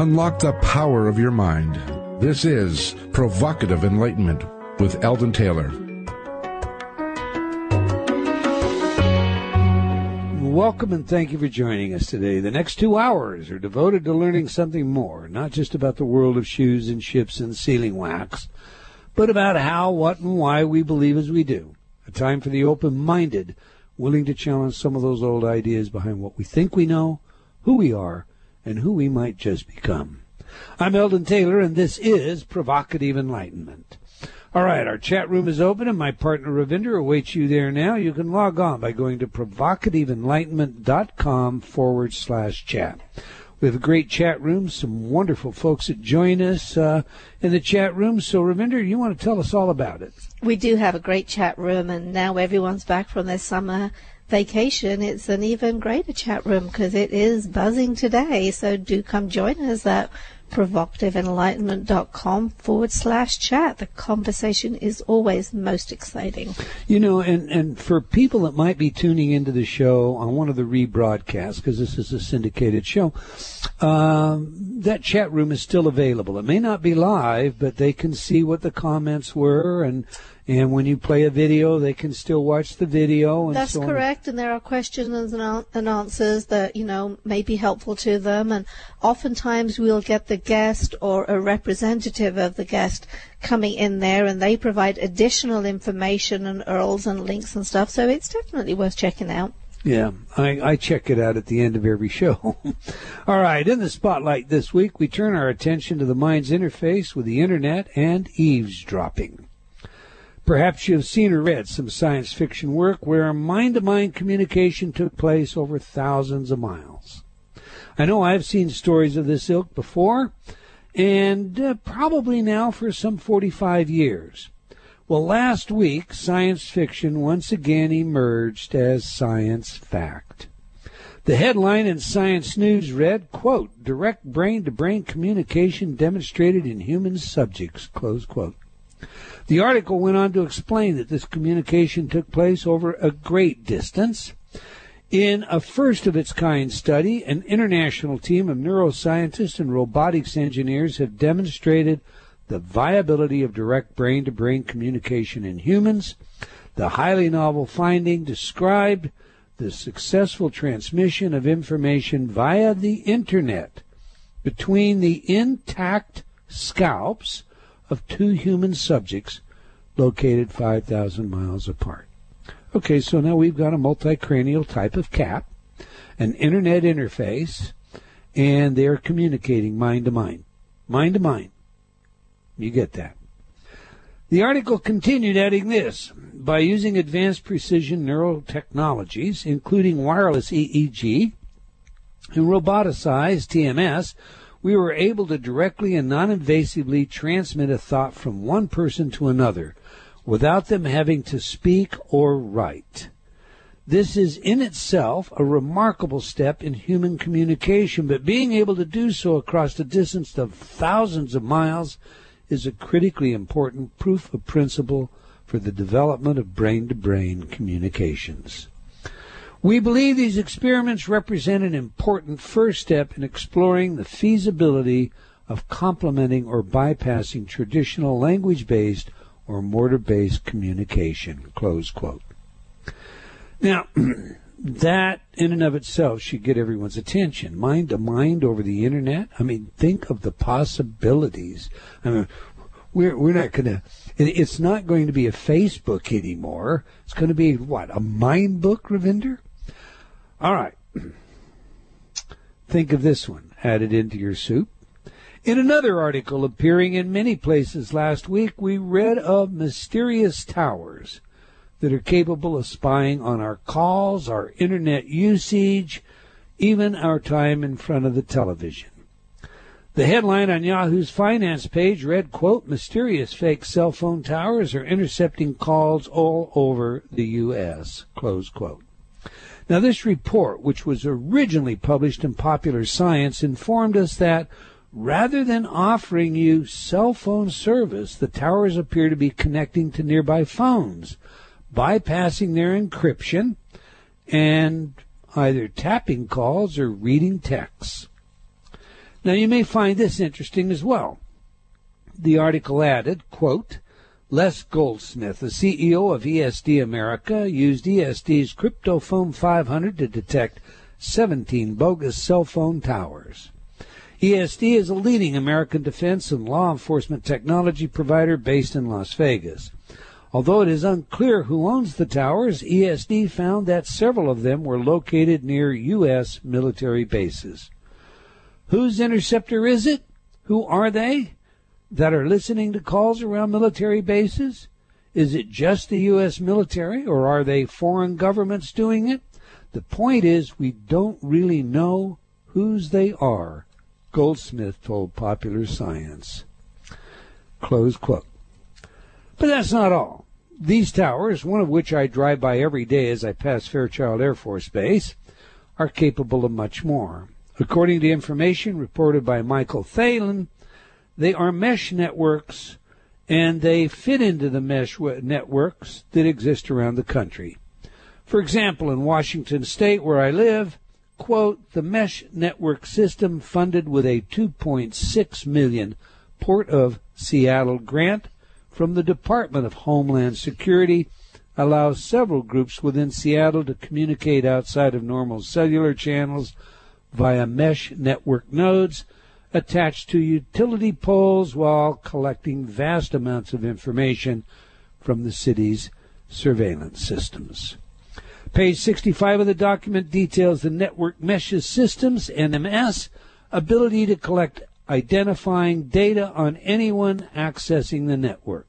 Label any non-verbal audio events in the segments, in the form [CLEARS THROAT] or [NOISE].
Unlock the power of your mind. This is Provocative Enlightenment with Eldon Taylor. Welcome and thank you for joining us today. The next two hours are devoted to learning something more, not just about the world of shoes and ships and sealing wax, but about how, what, and why we believe as we do. A time for the open minded, willing to challenge some of those old ideas behind what we think we know, who we are, and who we might just become. I'm Eldon Taylor, and this is Provocative Enlightenment. All right, our chat room is open, and my partner Ravinder awaits you there now. You can log on by going to provocativeenlightenment.com forward slash chat. We have a great chat room, some wonderful folks that join us uh, in the chat room. So, Ravinder, you want to tell us all about it? We do have a great chat room, and now everyone's back from their summer vacation. It's an even greater chat room because it is buzzing today. So, do come join us at provocativeenlightenment.com forward slash chat. The conversation is always most exciting. You know, and, and for people that might be tuning into the show on one of the rebroadcasts, because this is a syndicated show, um, that chat room is still available. It may not be live, but they can see what the comments were and and when you play a video, they can still watch the video. And That's so correct. And there are questions and answers that, you know, may be helpful to them. And oftentimes we'll get the guest or a representative of the guest coming in there and they provide additional information and URLs and links and stuff. So it's definitely worth checking out. Yeah, I, I check it out at the end of every [LAUGHS] show. All right, in the spotlight this week, we turn our attention to the mind's interface with the internet and eavesdropping. Perhaps you have seen or read some science fiction work where mind to mind communication took place over thousands of miles. I know I've seen stories of this ilk before, and uh, probably now for some 45 years. Well, last week, science fiction once again emerged as science fact. The headline in Science News read, quote, direct brain to brain communication demonstrated in human subjects, close quote. The article went on to explain that this communication took place over a great distance. In a first of its kind study, an international team of neuroscientists and robotics engineers have demonstrated the viability of direct brain to brain communication in humans. The highly novel finding described the successful transmission of information via the internet between the intact scalps of two human subjects located 5,000 miles apart. Okay, so now we've got a multicranial type of cap, an internet interface, and they're communicating mind to mind. Mind to mind. You get that. The article continued adding this by using advanced precision neural technologies, including wireless EEG and roboticized TMS, we were able to directly and non-invasively transmit a thought from one person to another without them having to speak or write. This is in itself a remarkable step in human communication, but being able to do so across a distance of thousands of miles is a critically important proof of principle for the development of brain to brain communications. We believe these experiments represent an important first step in exploring the feasibility of complementing or bypassing traditional language based or motor based communication. Close quote. Now, [CLEARS THROAT] that in and of itself should get everyone's attention. Mind to mind over the internet. I mean, think of the possibilities. I mean, we're we're not going to. It's not going to be a Facebook anymore. It's going to be what a mind book, Ravinder. All right. Think of this one added into your soup. In another article appearing in many places last week, we read of mysterious towers that are capable of spying on our calls, our internet usage, even our time in front of the television. The headline on Yahoo's finance page read, quote, mysterious fake cell phone towers are intercepting calls all over the U.S., close quote. Now, this report, which was originally published in Popular Science, informed us that rather than offering you cell phone service, the towers appear to be connecting to nearby phones, bypassing their encryption and either tapping calls or reading texts. Now you may find this interesting as well. The article added, quote, Les Goldsmith, the CEO of ESD America, used ESD's CryptoPhone 500 to detect 17 bogus cell phone towers. ESD is a leading American defense and law enforcement technology provider based in Las Vegas. Although it is unclear who owns the towers, ESD found that several of them were located near U.S. military bases. Whose interceptor is it? Who are they that are listening to calls around military bases? Is it just the U.S. military or are they foreign governments doing it? The point is, we don't really know whose they are Goldsmith told Popular Science. Close quote. But that's not all. These towers, one of which I drive by every day as I pass Fairchild Air Force Base, are capable of much more. According to information reported by Michael Thalen, they are mesh networks and they fit into the mesh networks that exist around the country. For example, in Washington state where I live, quote, the mesh network system funded with a 2.6 million Port of Seattle grant from the Department of Homeland Security allows several groups within Seattle to communicate outside of normal cellular channels via mesh network nodes attached to utility poles while collecting vast amounts of information from the city's surveillance systems. Page 65 of the document details the network meshes systems, NMS, ability to collect identifying data on anyone accessing the network.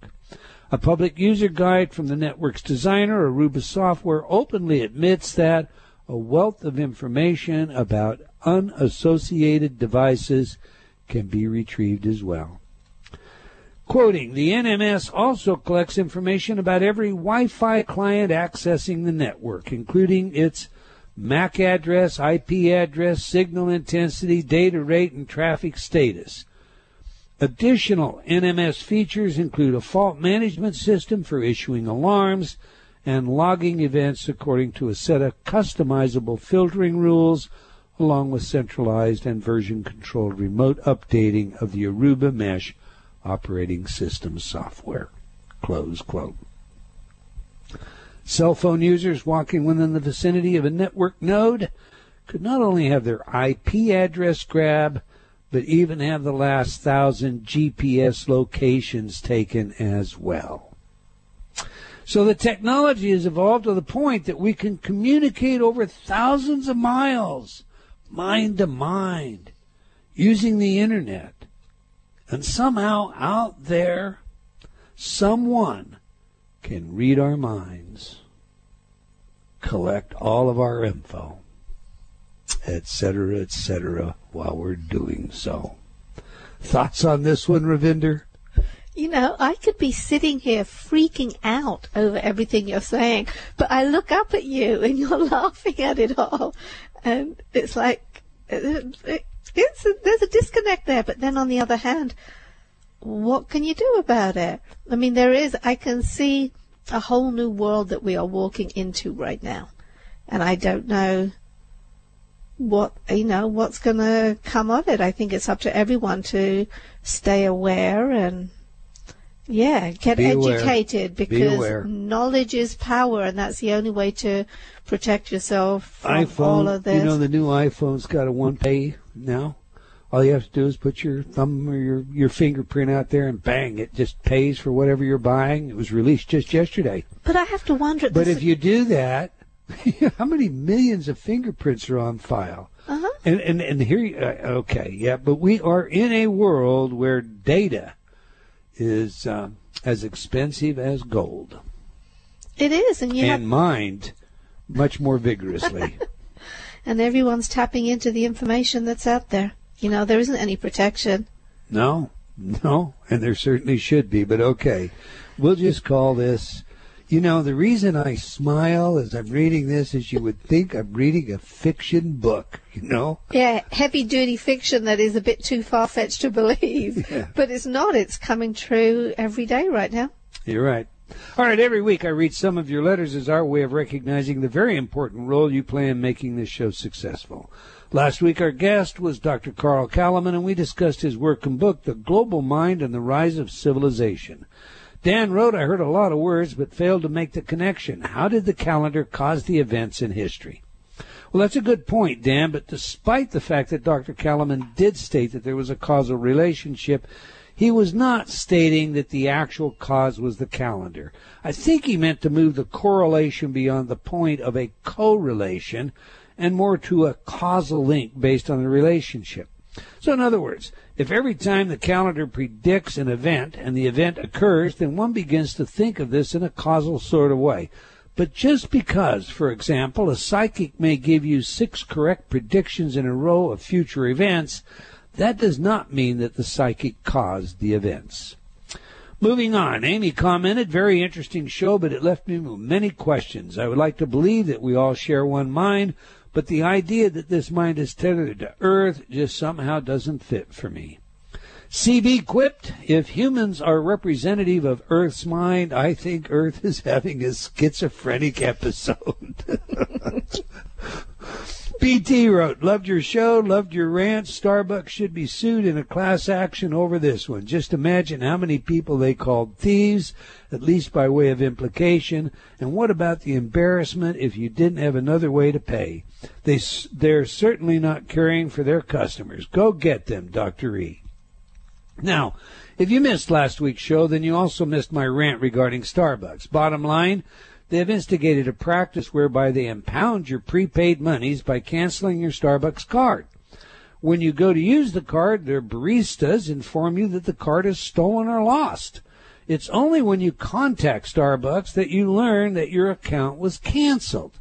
A public user guide from the network's designer, Aruba Software, openly admits that a wealth of information about unassociated devices can be retrieved as well. Quoting, the NMS also collects information about every Wi Fi client accessing the network, including its MAC address, IP address, signal intensity, data rate, and traffic status. Additional NMS features include a fault management system for issuing alarms and logging events according to a set of customizable filtering rules, along with centralized and version controlled remote updating of the Aruba Mesh operating system software. Close quote. Cell phone users walking within the vicinity of a network node could not only have their IP address grabbed, but even have the last thousand GPS locations taken as well. So the technology has evolved to the point that we can communicate over thousands of miles, mind to mind, using the internet. And somehow out there, someone can read our minds, collect all of our info, etc., etc., while we're doing so. Thoughts on this one, Ravinder? You know, I could be sitting here freaking out over everything you're saying, but I look up at you and you're [LAUGHS] laughing at it all. And it's like, it's a, there's a disconnect there. But then on the other hand, what can you do about it? I mean, there is, I can see a whole new world that we are walking into right now. And I don't know what, you know, what's going to come of it. I think it's up to everyone to stay aware and, yeah, get Be educated Be because aware. knowledge is power and that's the only way to protect yourself from iPhone, all of this. you know, the new iPhone's got a one pay now. All you have to do is put your thumb or your, your fingerprint out there and bang, it just pays for whatever you're buying. It was released just yesterday. but I have to wonder But if you do that, [LAUGHS] how many millions of fingerprints are on file? uh-huh. And and and here, you- uh, okay, yeah, but we are in a world where data is um, as expensive as gold, it is, and you have and mined much more vigorously. [LAUGHS] and everyone's tapping into the information that's out there. You know, there isn't any protection. no, no, and there certainly should be. But okay, we'll just call this. You know, the reason I smile as I'm reading this is you would think I'm reading a fiction book. You know. Yeah, heavy duty fiction that is a bit too far fetched to believe. [LAUGHS] Yeah. But it's not. It's coming true every day right now. You're right. All right, every week I read some of your letters as our way of recognizing the very important role you play in making this show successful. Last week, our guest was Dr. Carl Calleman, and we discussed his work and book, The Global Mind and the Rise of Civilization. Dan wrote, I heard a lot of words, but failed to make the connection. How did the calendar cause the events in history? Well, that's a good point, Dan, but despite the fact that Dr. Calleman did state that there was a causal relationship, he was not stating that the actual cause was the calendar. I think he meant to move the correlation beyond the point of a correlation and more to a causal link based on the relationship. So in other words, if every time the calendar predicts an event and the event occurs, then one begins to think of this in a causal sort of way. But just because, for example, a psychic may give you six correct predictions in a row of future events, that does not mean that the psychic caused the events. Moving on, Amy commented, very interesting show, but it left me with many questions. I would like to believe that we all share one mind, but the idea that this mind is tethered to Earth just somehow doesn't fit for me. CB quipped, if humans are representative of Earth's mind, I think Earth is having a schizophrenic episode. [LAUGHS] BT wrote, loved your show, loved your rant. Starbucks should be sued in a class action over this one. Just imagine how many people they called thieves, at least by way of implication. And what about the embarrassment if you didn't have another way to pay? They, they're certainly not caring for their customers. Go get them, Dr. E. Now, if you missed last week's show, then you also missed my rant regarding Starbucks. Bottom line, they have instigated a practice whereby they impound your prepaid monies by canceling your Starbucks card. When you go to use the card, their baristas inform you that the card is stolen or lost. It's only when you contact Starbucks that you learn that your account was canceled.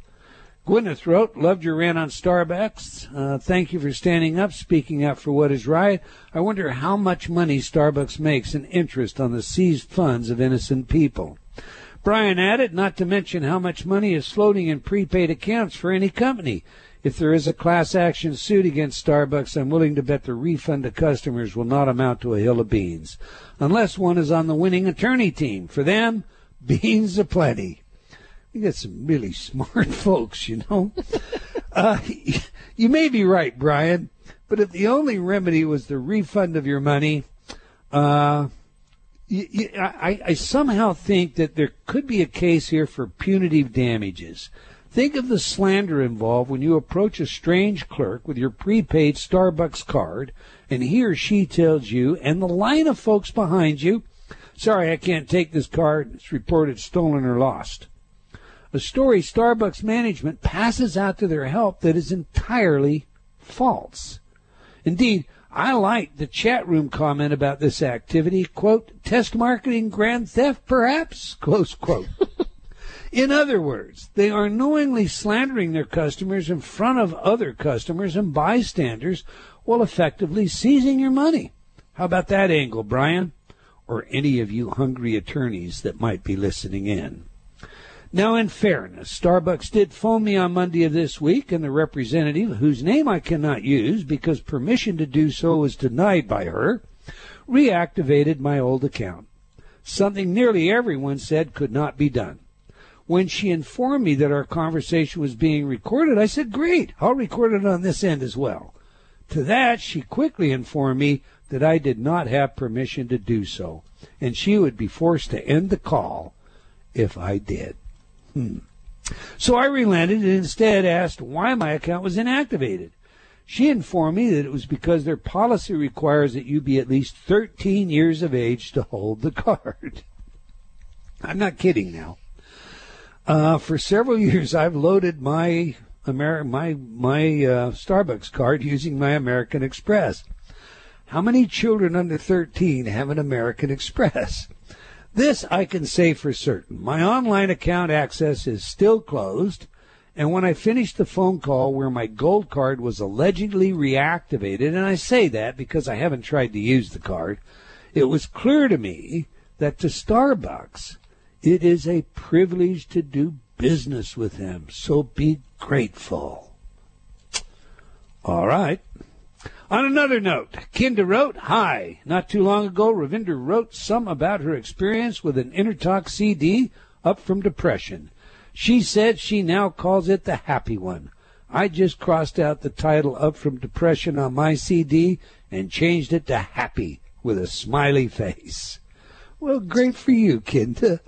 Gwyneth wrote, loved your rant on Starbucks. Uh, thank you for standing up, speaking up for what is right. I wonder how much money Starbucks makes in interest on the seized funds of innocent people. Brian added, not to mention how much money is floating in prepaid accounts for any company. If there is a class action suit against Starbucks, I'm willing to bet the refund to customers will not amount to a hill of beans. Unless one is on the winning attorney team. For them, [LAUGHS] beans aplenty. You got some really [LAUGHS] smart folks, you know. [LAUGHS] uh, you may be right, Brian, but if the only remedy was the refund of your money, uh, you, you, I, I somehow think that there could be a case here for punitive damages. Think of the slander involved when you approach a strange clerk with your prepaid Starbucks card and he or she tells you and the line of folks behind you, sorry, I can't take this card. It's reported stolen or lost a story Starbucks management passes out to their help that is entirely false. Indeed, I like the chat room comment about this activity. Quote, test marketing grand theft, perhaps? [LAUGHS] Close quote. in other words, they are knowingly slandering their customers in front of other customers and bystanders while effectively seizing your money. How about that angle, Brian? Or any of you hungry attorneys that might be listening in. Now, in fairness, Starbucks did phone me on Monday of this week, and the representative, whose name I cannot use because permission to do so was denied by her, reactivated my old account. Something nearly everyone said could not be done. When she informed me that our conversation was being recorded, I said, Great, I'll record it on this end as well. To that, she quickly informed me that I did not have permission to do so, and she would be forced to end the call if I did. Hmm. So I relented and instead asked why my account was inactivated. She informed me that it was because their policy requires that you be at least 13 years of age to hold the card. [LAUGHS] I'm not kidding now. Uh, for several [LAUGHS] years, I've loaded my Amer- my my uh, Starbucks card using my American Express. How many children under 13 have an American Express? [LAUGHS] This I can say for certain. My online account access is still closed, and when I finished the phone call where my gold card was allegedly reactivated, and I say that because I haven't tried to use the card, it was clear to me that to Starbucks, it is a privilege to do business with them. So be grateful. All right. On another note, Kinda wrote, Hi. Not too long ago, Ravinder wrote some about her experience with an InnerTalk CD up from depression. She said she now calls it the happy one. I just crossed out the title up from depression on my CD and changed it to happy with a smiley face. Well, great for you, Kinta.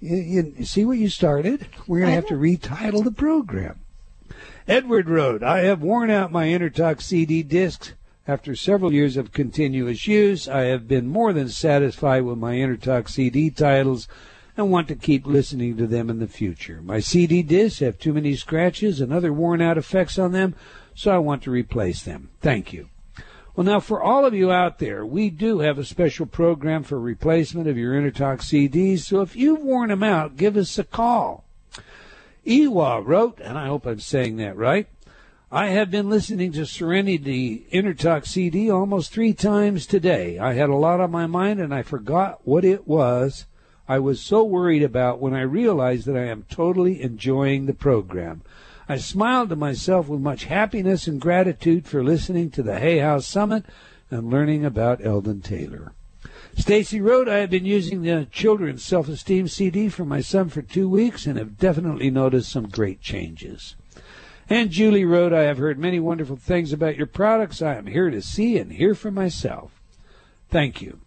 You, you, you see what you started? We're going to have to retitle the program. Edward wrote, I have worn out my InnerTalk CD discs. After several years of continuous use, I have been more than satisfied with my InnerTalk CD titles and want to keep listening to them in the future. My CD discs have too many scratches and other worn out effects on them, so I want to replace them. Thank you. Well, now for all of you out there, we do have a special program for replacement of your InnerTalk CDs, so if you've worn them out, give us a call. Ewa wrote, and I hope I'm saying that right. I have been listening to Serenity InnerTalk CD almost three times today. I had a lot on my mind and I forgot what it was I was so worried about when I realized that I am totally enjoying the program. I smiled to myself with much happiness and gratitude for listening to the Hay House Summit and learning about Eldon Taylor. Stacy wrote, I have been using the children's self-esteem CD for my son for two weeks and have definitely noticed some great changes. And Julie wrote, I have heard many wonderful things about your products. I am here to see and hear for myself. Thank you.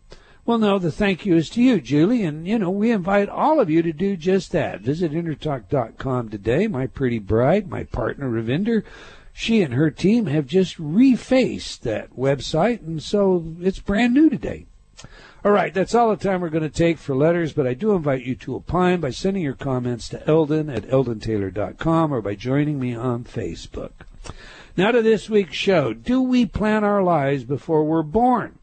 Well, no, the thank you is to you, Julie, and you know we invite all of you to do just that. Visit innertalk.com today. My pretty bride, my partner Ravinder, she and her team have just refaced that website, and so it's brand new today. All right, that's all the time we're going to take for letters, but I do invite you to opine by sending your comments to Eldon at eldontaylor.com or by joining me on Facebook. Now to this week's show. Do we plan our lives before we're born?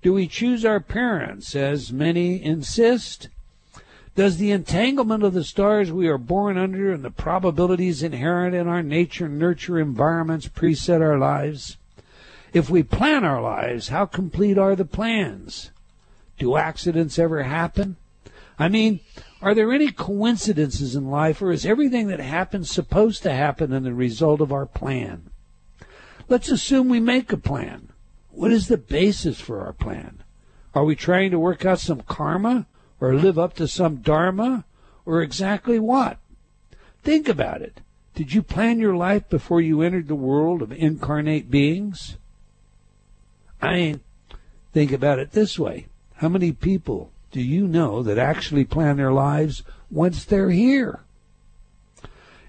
Do we choose our parents, as many insist? Does the entanglement of the stars we are born under and the probabilities inherent in our nature nurture environments preset our lives? If we plan our lives, how complete are the plans? Do accidents ever happen? I mean, are there any coincidences in life, or is everything that happens supposed to happen in the result of our plan? Let's assume we make a plan. What is the basis for our plan? Are we trying to work out some karma, or live up to some dharma, or exactly what? Think about it. Did you plan your life before you entered the world of incarnate beings? I mean, think about it this way. How many people do you know that actually plan their lives once they're here?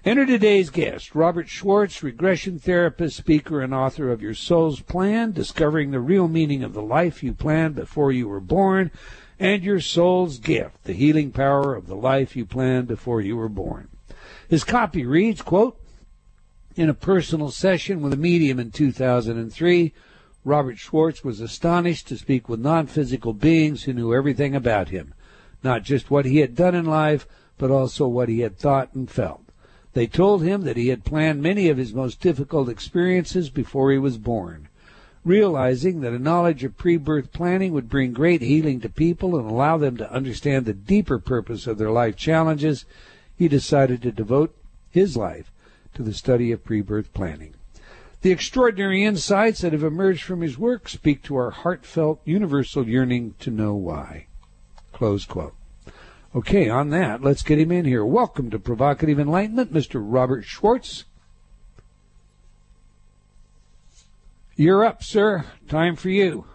Enter today's guest, Robert Schwartz, regression therapist, speaker, and author of Your Soul's Plan, Discovering the Real Meaning of the Life You Planned Before You Were Born, and Your Soul's Gift, The Healing Power of the Life You Planned Before You Were Born. His copy reads, quote, in a personal session with a medium in 2003, Robert Schwartz was astonished to speak with non physical beings who knew everything about him, not just what he had done in life, but also what he had thought and felt. They told him that he had planned many of his most difficult experiences before he was born. Realizing that a knowledge of pre birth planning would bring great healing to people and allow them to understand the deeper purpose of their life challenges, he decided to devote his life to the study of pre birth planning. The extraordinary insights that have emerged from his work speak to our heartfelt, universal yearning to know why. Close quote. Okay, on that, let's get him in here. Welcome to Provocative Enlightenment, Mr. Robert Schwartz. You're up, sir. Time for you.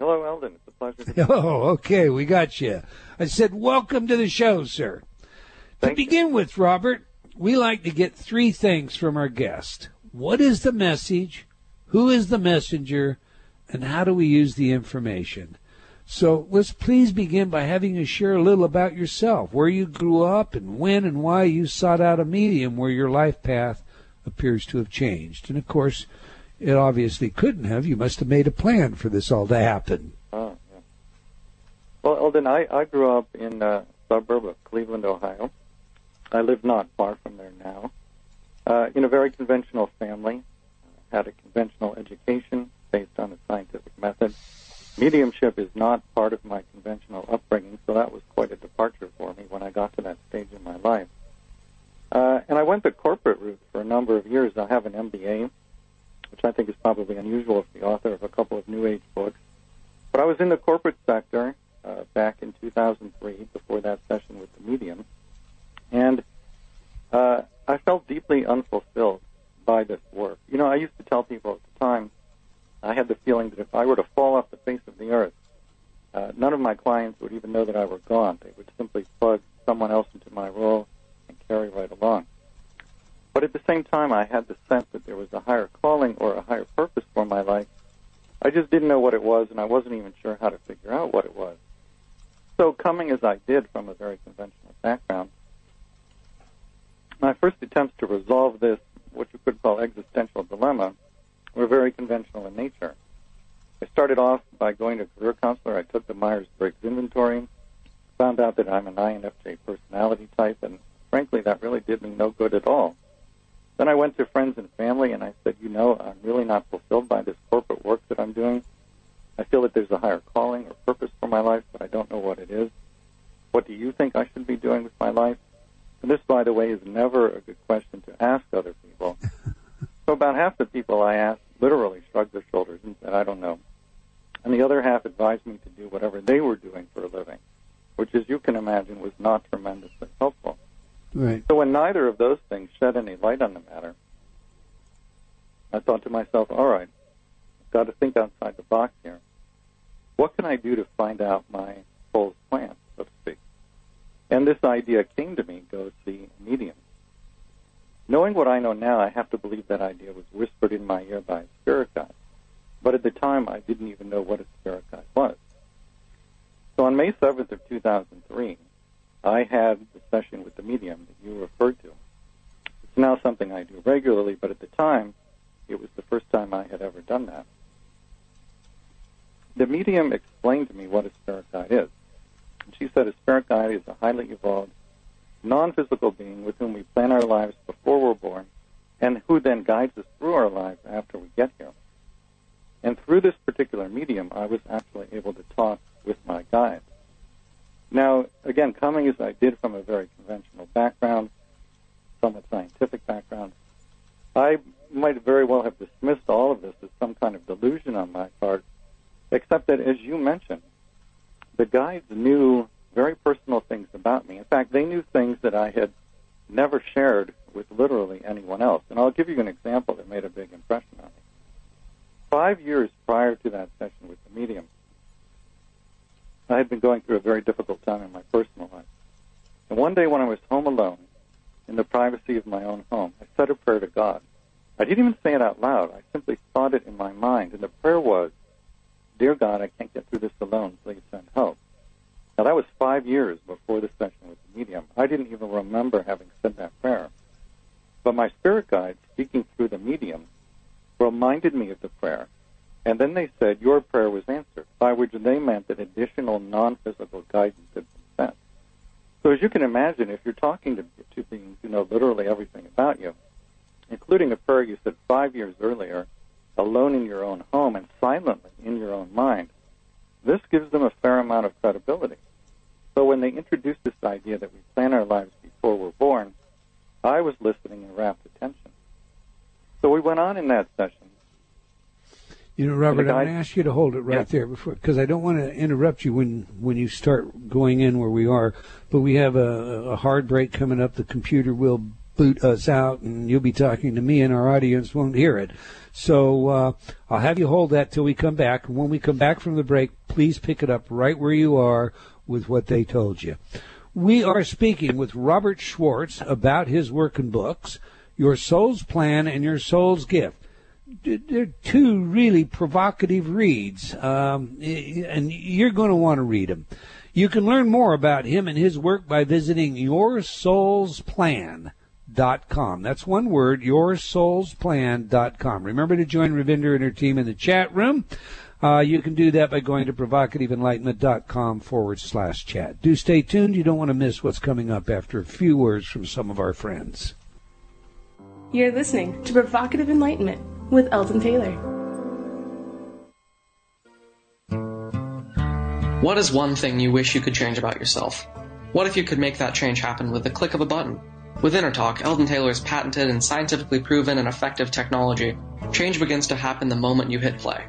Hello, Eldon. It's a pleasure to Oh, okay, we got you. I said, welcome to the show, sir. Thank to begin with, Robert, we like to get three things from our guest. What is the message? Who is the messenger? And how do we use the information? So let's please begin by having you share a little about yourself, where you grew up, and when and why you sought out a medium where your life path appears to have changed. And of course, it obviously couldn't have. You must have made a plan for this all to happen. Oh. Well, Eldon, I, I grew up in a suburb of Cleveland, Ohio. I live not far from there now. Uh, in a very conventional family, uh, had a conventional education based on a scientific method. Mediumship is not part of my conventional upbringing, so that was quite a departure for me when I got to that stage in my life. Uh, and I went the corporate route for a number of years. I have an MBA, which I think is probably unusual for the author of a couple of New Age books. But I was in the corporate sector uh, back in 2003 before that session with the medium. And uh, I felt deeply unfulfilled by this work. You know, I used to tell people at the time, I had the feeling that if I were to fall off the face of the earth, uh, none of my clients would even know that I were gone. They would simply plug someone else into my role and carry right along. But at the same time, I had the sense that there was a higher calling or a higher purpose for my life. I just didn't know what it was, and I wasn't even sure how to figure out what it was. So, coming as I did from a very conventional background, my first attempts to resolve this, what you could call existential dilemma, were very conventional in nature. I started off by going to a career counselor. I took the Myers Briggs inventory, found out that I'm an INFJ personality type, and frankly, that really did me no good at all. Then I went to friends and family and I said, you know, I'm really not fulfilled by this corporate work that I'm doing. I feel that there's a higher calling or purpose for my life, but I don't know what it is. What do you think I should be doing with my life? And this, by the way, is never a good question to ask other people. [LAUGHS] so about half the people I asked literally shrugged their shoulders and said, I don't know. And the other half advised me to do whatever they were doing for a living, which, as you can imagine, was not tremendously helpful. Right. So when neither of those things shed any light on the matter, I thought to myself, all right, I've got to think outside the box here. What can I do to find out my soul's plan, so to speak? And this idea came to me, go see a medium. Knowing what I know now, I have to believe that idea was whispered in my ear by a spirit guide. But at the time, I didn't even know what a spirit guide was. So on May 7th of 2003, I had the session with the medium that you referred to. It's now something I do regularly, but at the time, it was the first time I had ever done that. The medium explained to me what a spirit guide is. And she said a spirit guide is a highly evolved, non-physical being with whom we plan our lives before we're born and who then guides us through our lives after we get here. And through this particular medium, I was actually able to talk with my guide. Now, again, coming as I did from a very conventional background, somewhat scientific background, I might very well have dismissed all of this as some kind of delusion on my part, except that, as you mentioned, the guides knew very personal things about me. In fact, they knew things that I had never shared with literally anyone else. And I'll give you an example that made a big impression on me. Five years prior to that session with the medium, I had been going through a very difficult time in my personal life. And one day when I was home alone, in the privacy of my own home, I said a prayer to God. I didn't even say it out loud. I simply thought it in my mind. And the prayer was, Dear God, I can't get through this alone. Please send help. Now that was five years before the session with the medium. I didn't even remember having said that prayer. But my spirit guide, speaking through the medium, reminded me of the prayer and then they said your prayer was answered, by which they meant that additional non-physical guidance had been sent. So as you can imagine, if you're talking to, to beings who know literally everything about you, including a prayer you said five years earlier, alone in your own home and silently in your own mind, this gives them a fair amount of credibility. So when they introduced this idea that we plan our lives before we're born, I was listening in rapt attention. So we went on in that session you know, Robert, I'm going to ask you to hold it right yeah. there before, because I don't want to interrupt you when when you start going in where we are. But we have a, a hard break coming up. The computer will boot us out, and you'll be talking to me, and our audience won't hear it. So uh, I'll have you hold that till we come back. When we come back from the break, please pick it up right where you are with what they told you. We are speaking with Robert Schwartz about his work and books, Your Soul's Plan and Your Soul's Gift they're two really provocative reads, um, and you're going to want to read them. You can learn more about him and his work by visiting yoursoulsplan.com. That's one word, yoursoulsplan.com. Remember to join Ravinder and her team in the chat room. Uh, you can do that by going to provocativeenlightenment.com forward slash chat. Do stay tuned. You don't want to miss what's coming up after a few words from some of our friends. You're listening to Provocative Enlightenment with Eldon Taylor. What is one thing you wish you could change about yourself? What if you could make that change happen with the click of a button? With InnerTalk, Eldon Taylor's patented and scientifically proven and effective technology, change begins to happen the moment you hit play.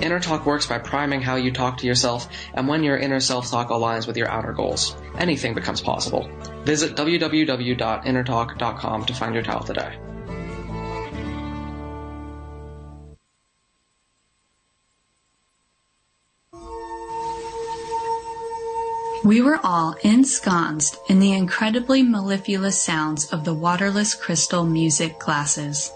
Inner Talk works by priming how you talk to yourself, and when your inner self talk aligns with your outer goals, anything becomes possible. Visit www.innertalk.com to find your tile today. We were all ensconced in the incredibly mellifluous sounds of the waterless crystal music glasses.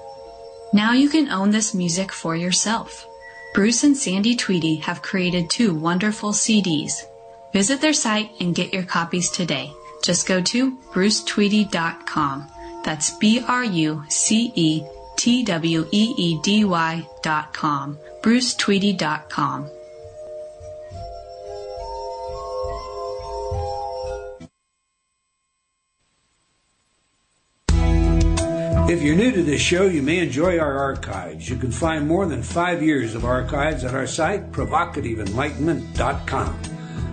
Now you can own this music for yourself. Bruce and Sandy Tweedy have created two wonderful CDs. Visit their site and get your copies today. Just go to brucetweedy.com. That's B-R-U-C-E-T-W-E-E-D-Y dot com. brucetweedy.com. If you're new to this show, you may enjoy our archives. You can find more than five years of archives at our site, provocativeenlightenment.com.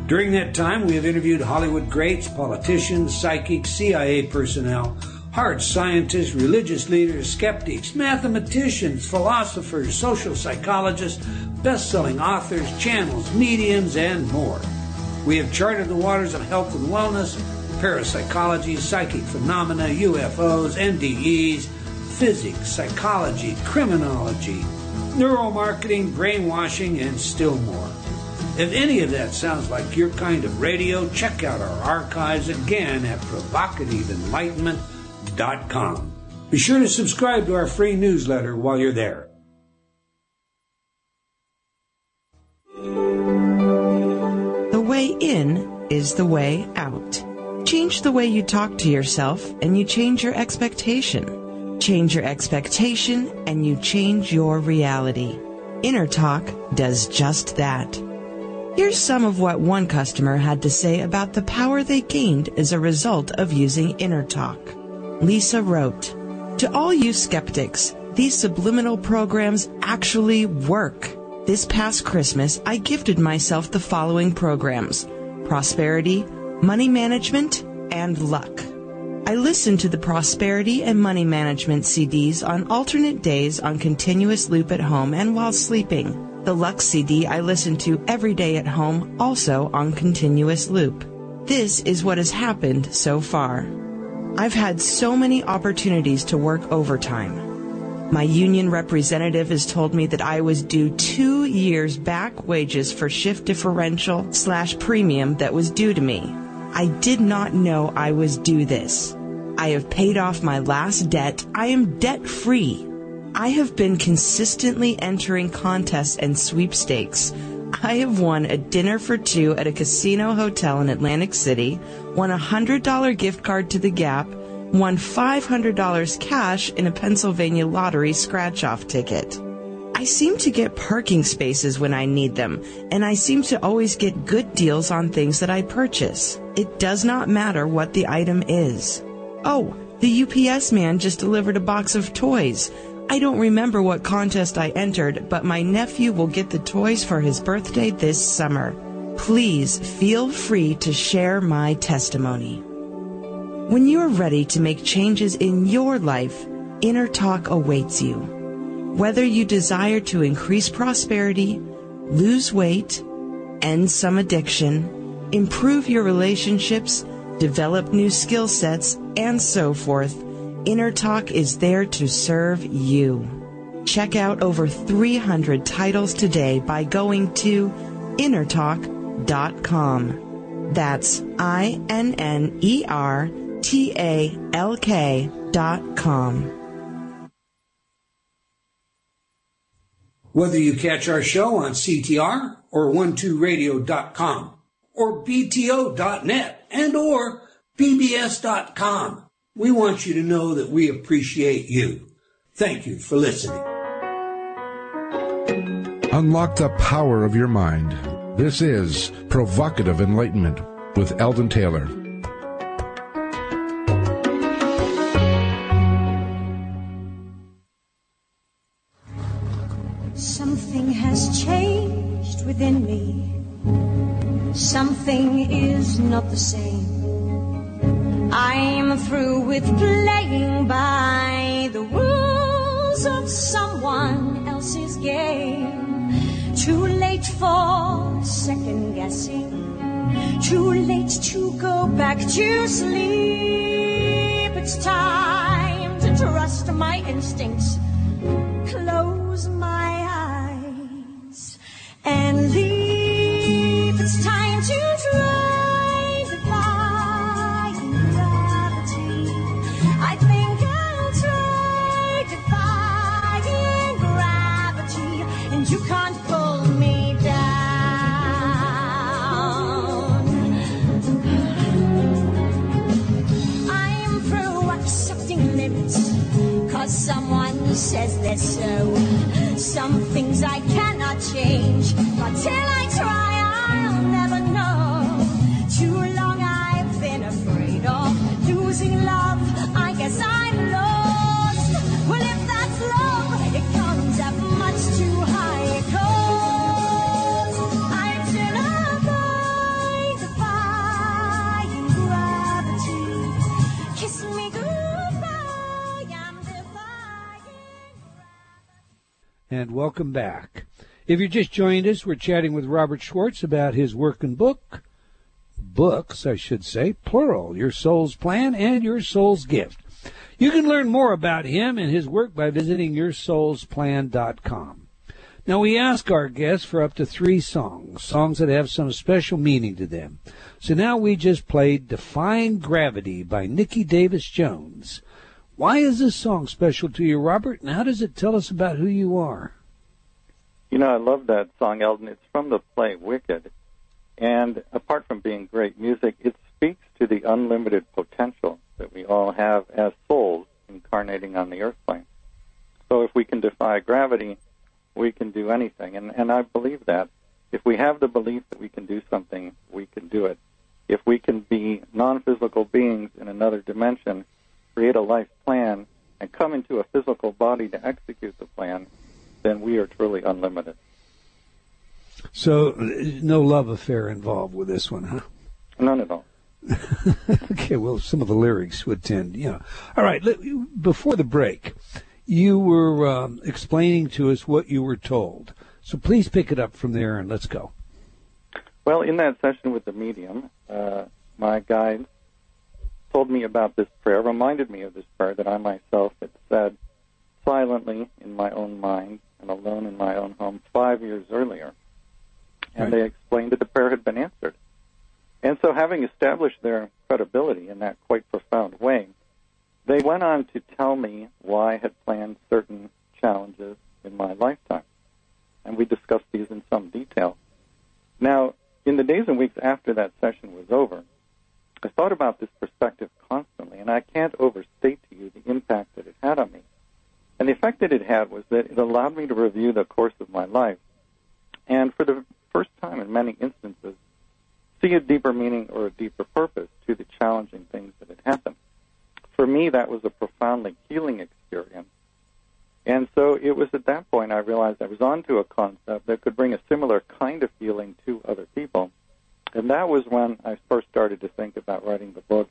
During that time, we have interviewed Hollywood greats, politicians, psychics, CIA personnel, hard scientists, religious leaders, skeptics, mathematicians, philosophers, social psychologists, best selling authors, channels, mediums, and more. We have charted the waters of health and wellness parapsychology, psychic phenomena, UFOs, NDEs, physics, psychology, criminology, neuromarketing, brainwashing, and still more. If any of that sounds like your kind of radio, check out our archives again at provocativeenlightenment.com. Be sure to subscribe to our free newsletter while you're there. The way in is the way out. Change the way you talk to yourself and you change your expectation. Change your expectation and you change your reality. Inner Talk does just that. Here's some of what one customer had to say about the power they gained as a result of using Inner Talk. Lisa wrote, To all you skeptics, these subliminal programs actually work. This past Christmas, I gifted myself the following programs Prosperity, money management, and luck. I listen to the prosperity and money management CDs on alternate days on continuous loop at home and while sleeping. The luck CD I listen to every day at home, also on continuous loop. This is what has happened so far. I've had so many opportunities to work overtime. My union representative has told me that I was due two years back wages for shift differential slash premium that was due to me. I did not know I was due this. I have paid off my last debt. I am debt free. I have been consistently entering contests and sweepstakes. I have won a dinner for two at a casino hotel in Atlantic City, won a $100 gift card to the Gap, won $500 cash in a Pennsylvania lottery scratch off ticket. I seem to get parking spaces when I need them, and I seem to always get good deals on things that I purchase. It does not matter what the item is. Oh, the UPS man just delivered a box of toys. I don't remember what contest I entered, but my nephew will get the toys for his birthday this summer. Please feel free to share my testimony. When you're ready to make changes in your life, Inner Talk awaits you. Whether you desire to increase prosperity, lose weight, end some addiction, improve your relationships, develop new skill sets, and so forth, Inner Talk is there to serve you. Check out over 300 titles today by going to innertalk.com. That's I N N E R T A L K dot com. Whether you catch our show on CTR or 12radio.com or BTO.net and or BBS.com, we want you to know that we appreciate you. Thank you for listening. Unlock the power of your mind. This is Provocative Enlightenment with Eldon Taylor. Something is not the same. I'm through with playing by the rules of someone else's game. Too late for second guessing. Too late to go back to sleep. It's time to trust my instincts. Close my eyes and leave. Says they're so. Some things I cannot change, but till I and welcome back. If you just joined us, we're chatting with Robert Schwartz about his work and book, books, I should say, plural, Your Soul's Plan and Your Soul's Gift. You can learn more about him and his work by visiting yoursoulsplan.com. Now we ask our guests for up to three songs, songs that have some special meaning to them. So now we just played Defying Gravity by Nikki Davis Jones. Why is this song special to you, Robert, and how does it tell us about who you are? You know, I love that song, Eldon. It's from the play Wicked. And apart from being great music, it speaks to the unlimited potential that we all have as souls incarnating on the earth plane. So if we can defy gravity, we can do anything. And, and I believe that. If we have the belief that we can do something, we can do it. If we can be non physical beings in another dimension, create a life plan, and come into a physical body to execute the plan, then we are truly unlimited. So, no love affair involved with this one, huh? None at all. [LAUGHS] okay, well, some of the lyrics would tend, you know. All right, before the break, you were um, explaining to us what you were told. So please pick it up from there and let's go. Well, in that session with the medium, uh, my guide told me about this prayer, reminded me of this prayer that I myself had said silently in my own mind and alone in my own home five years earlier. And Right. they explained that the prayer had been answered. And so, having established their credibility in that quite profound way, they went on to tell me why I had planned certain challenges in my lifetime. And we discussed these in some detail. Now, in the days and weeks after that session was over, I thought about this perspective constantly, and I can't overstate to you the impact that it had on me. And the effect that it had was that it allowed me to review the course of my life, and for the first time in many instances, see a deeper meaning or a deeper purpose to the challenging things that had happened. For me, that was a profoundly healing experience. And so it was at that point I realized I was onto a concept that could bring a similar kind of healing to other people. And that was when I first started to think about writing the book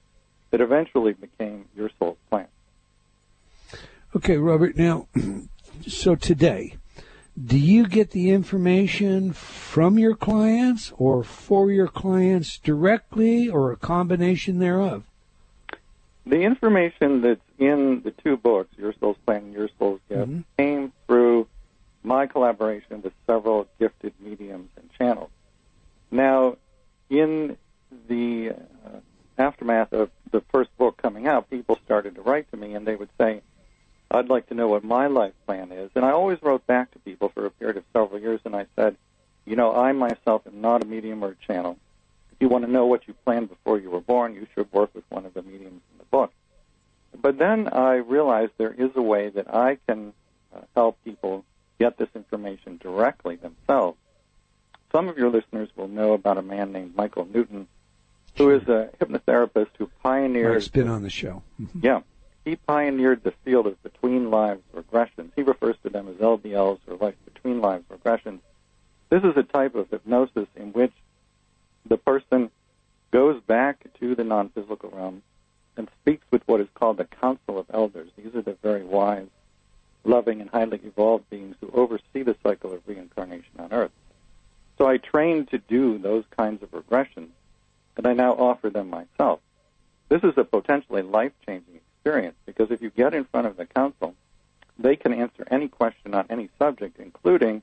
that eventually became Your Soul's Plan. Okay, Robert, now, [CLEARS THROAT] so today, do you get the information from your clients or for your clients directly or a combination thereof? The information that's in the two books, Your Soul's Plan and Your Soul's Gift, mm-hmm. came through my collaboration with several gifted mediums and channels. Now, in the uh, aftermath of the first book coming out, people started to write to me and they would say, I'd like to know what my life plan is. And I always wrote back to people for a period of several years and I said, you know, I myself am not a medium or a channel. If you want to know what you planned before you were born, you should work with one of the mediums in the book. But then I realized there is a way that I can uh, help people get this information directly themselves. Some of your listeners will know about a man named Michael Newton, who is a hypnotherapist who pioneered Mark's been on the show. [LAUGHS] yeah. He pioneered the field of between lives regressions. He refers to them as LBLs or life between lives regressions. This is a type of hypnosis in which the person goes back to the non physical realm and speaks with what is called the Council of Elders. These are the very wise, loving, and highly evolved beings who oversee the cycle of reincarnation on Earth. Trained to do those kinds of regressions, and I now offer them myself. This is a potentially life changing experience because if you get in front of the council, they can answer any question on any subject, including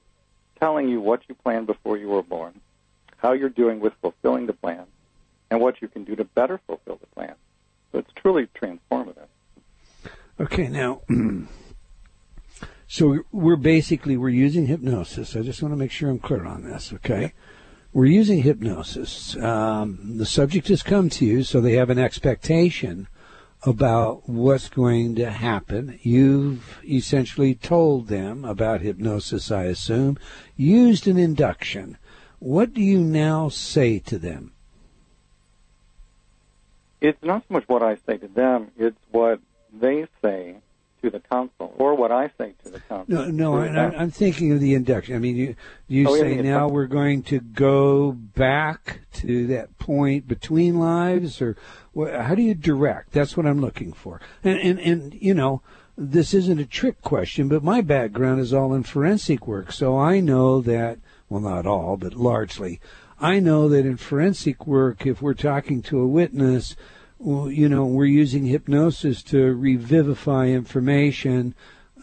telling you what you planned before you were born, how you're doing with fulfilling the plan, and what you can do to better fulfill the plan. So it's truly transformative. Okay, now, [CLEARS THROAT] so we're basically we're using hypnosis. I just want to make sure I'm clear on this. Okay, we're using hypnosis. Um, the subject has come to you, so they have an expectation about what's going to happen. You've essentially told them about hypnosis, I assume, used an induction. What do you now say to them? It's not so much what I say to them, it's what they say to the council, or what I say to the council. No, no, I, I'm thinking of the induction. I mean, you you Oh, say yeah, now we're going to go back to that point between lives, or how do you direct? That's what I'm looking for. And and and you know, this isn't a trick question, but my background is all in forensic work, so I know that. Well, not all, but largely. I know that in forensic work, if we're talking to a witness, you know, we're using hypnosis to revivify information.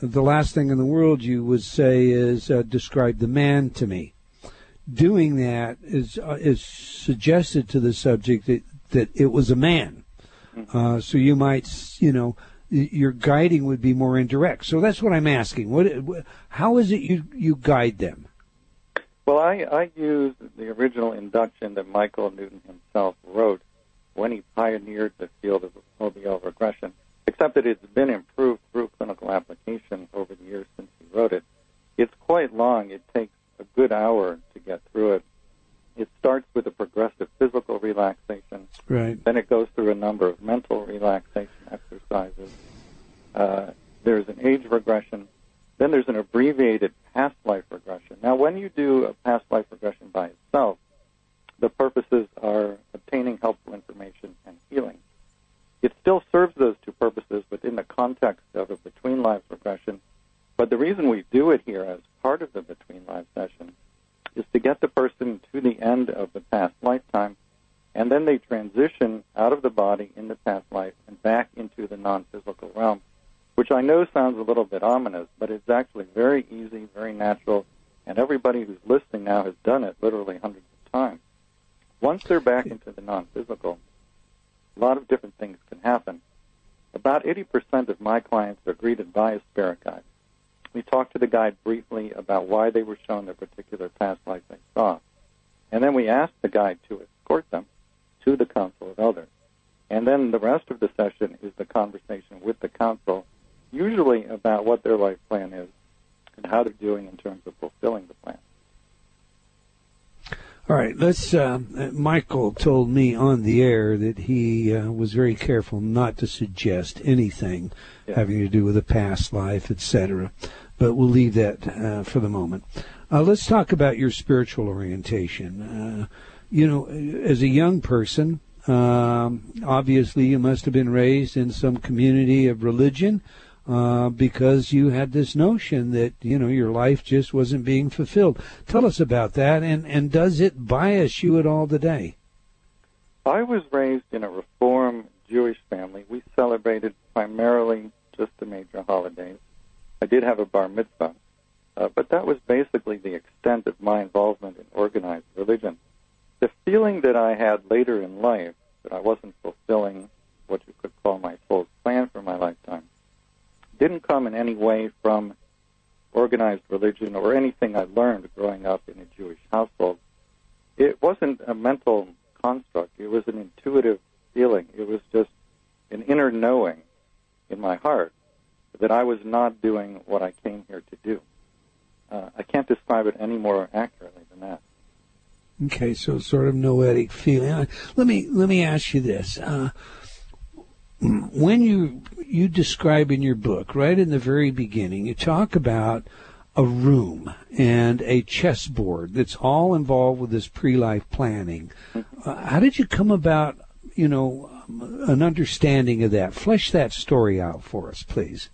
The last thing in the world you would say is uh, describe the man to me. Doing that is uh, is suggested to the subject that, that it was a man. Uh, so you might, you know, your guiding would be more indirect. So that's what I'm asking. What, how is it you you guide them? Well, I, I use the original induction that Michael Newton himself wrote when he pioneered the field of LBL regression, except that it's been improved through clinical application over the years since he wrote it. It's quite long. It takes a good hour to get through it. It starts with a progressive physical relaxation. Right. Then it goes through a number of mental relaxation exercises. Uh, there's an age regression. Then there's an abbreviated past life regression. Now, when you do a past life regression by itself, the purposes are obtaining helpful information and healing. It still serves those two purposes within the context of a between lives regression, but the reason we do it here as part of the between lives session is to get the person to the end of the past lifetime, and then they transition out of the body in the past life and back into the non-physical realm, which I know sounds a little bit ominous, but it's actually very easy, very natural, and everybody who's listening now has done it literally hundreds of times. Once they're back into the non-physical, a lot of different things can happen. About 80% of my clients are greeted by a spirit guide. We talk to the guide briefly about why they were shown the particular past life they saw. And then we ask the guide to escort them to the Council of Elders. And then the rest of the session is the conversation with the Council, usually about what their life plan is and how they're doing in terms of fulfilling the plan. All right, let's. Uh, Michael told me on the air that he uh, was very careful not to suggest anything Yeah. having to do with a past life, etc. But we'll leave that uh, for the moment. Uh, let's talk about your spiritual orientation. Uh, you know, as a young person, um, obviously you must have been raised in some community of religion uh, because you had this notion that you know your life just wasn't being fulfilled. Tell us about that, and and does it bias you at all today? I was raised in a Reform Jewish family. We celebrated primarily just the major holidays. I did have a bar mitzvah, uh, but that was basically the extent of my involvement in organized religion. The feeling that I had later in life that I wasn't fulfilling what you could call my full plan for my lifetime didn't come in any way from organized religion or anything I learned growing up in a Jewish household. It wasn't a mental construct. It was an intuitive feeling. It was just an inner knowing in my heart that I was not doing what I came here to do. Uh, I can't describe it any more accurately than that. Okay, so sort of noetic feeling. Let me let me ask you this: uh, when you you describe in your book, right in the very beginning, you talk about a room and a chessboard that's all involved with this pre-life planning. Uh, how did you come about, you know, an understanding of that? Flesh that story out for us, please.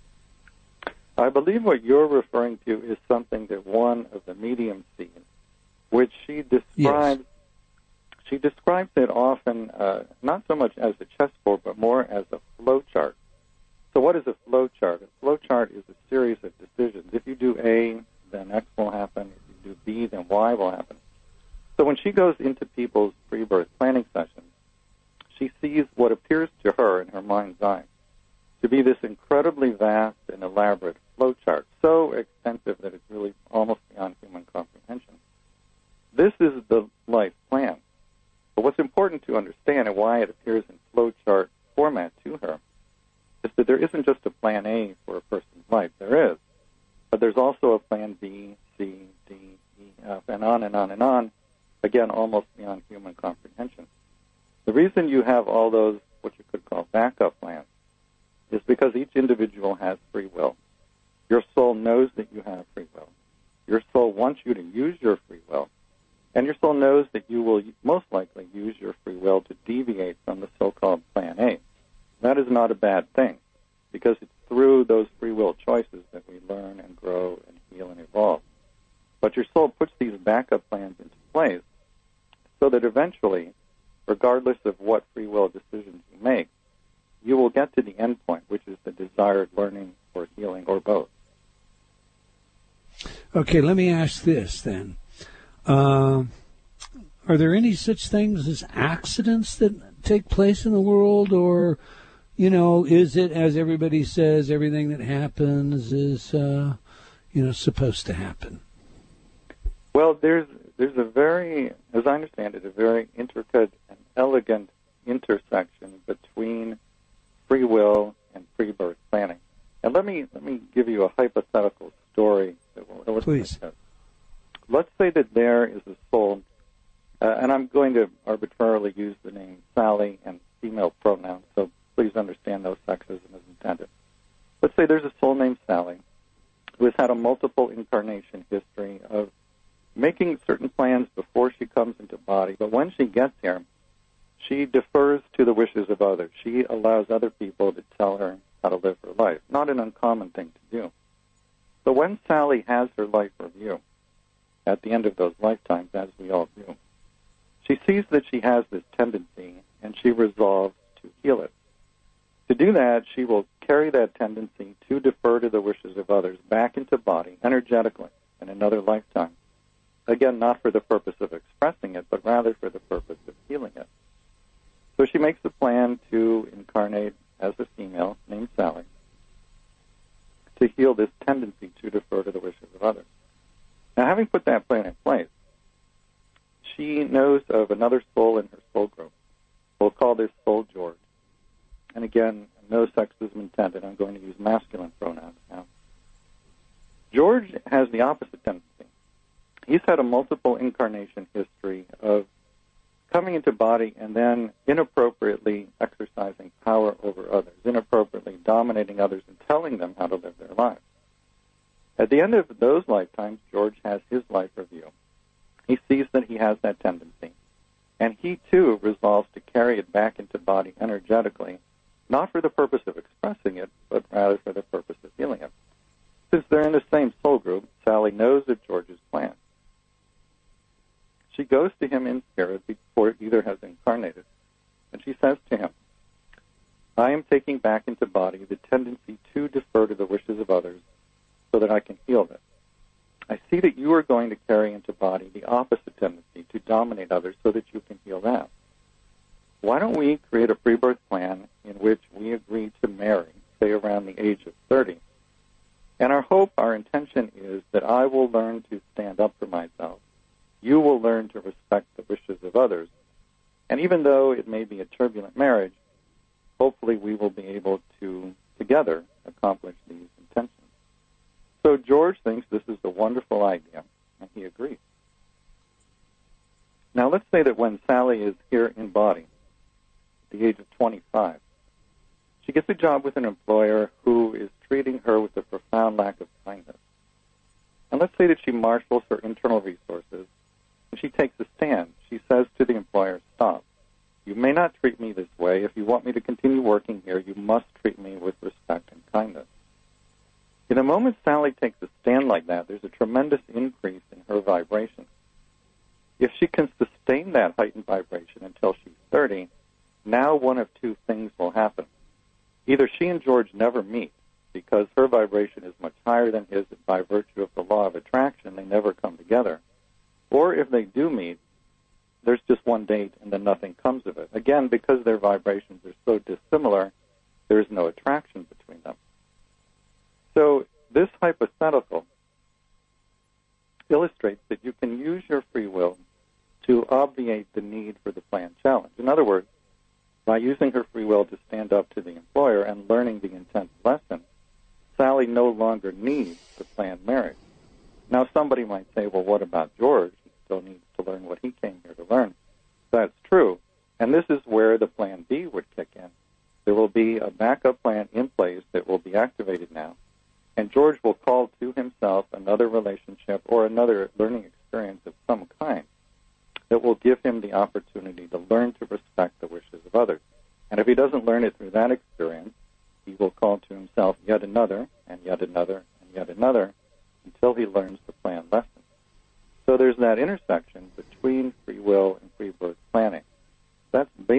I believe what you're referring to is something that one of the mediums sees which she describes. She describes it often uh, not so much as a chessboard, but more as a flow chart. So, what is a flow chart? A flow chart is a series of decisions. If you do A, then X will happen. If you do B, then Y will happen. So, when she goes into people's pre-birth planning sessions, she sees what appears to her in her mind's eye to be this incredibly vast and elaborate flowchart, so extensive that it's really almost beyond human comprehension. This is the life plan. But what's important to understand and why it appears in flowchart format to her is that there isn't just a plan A for a person's life. There is. But there's also a plan B, C, D, E, F, and on and on and on, again, almost beyond human comprehension. The reason you have all those, what you could call backup plans, is because each individual has free will. Your soul knows that you have free will. Your soul wants you to use your free will. And your soul knows that you will most likely use your free will to deviate from the so-called plan A. That is not a bad thing because it's through those free will choices that we learn and grow and heal and evolve. But your soul puts these backup plans into place so that eventually, regardless of what free will decisions you make, you will get to the end point, which is the desired learning or healing or both. Okay, let me ask this then. Uh, are there any such things as accidents that take place in the world, or, you know, is it, as everybody says, everything that happens is, uh, you know, supposed to happen? Well, there's there's a very, as I understand it, a very intricate and elegant intersection between free will and pre-birth planning. And let me let me give you a hypothetical story that will illustrate Please. Let's say that there is a soul, uh, and I'm going to arbitrarily use the name Sally and female pronouns, so please understand those sexism is intended. Let's say there's a soul named Sally who has had a multiple incarnation history of making certain plans before she comes into body, but when she gets here, she defers to the wishes of others. She allows other people to tell her how to live her life. Not an uncommon thing to do. So when Sally has her life review at the end of those lifetimes, as we all do, she sees that she has this tendency and she resolves to heal it. To do that, she will carry that tendency to defer to the wishes of others back into body energetically in another lifetime. Again, not for the purpose of expressing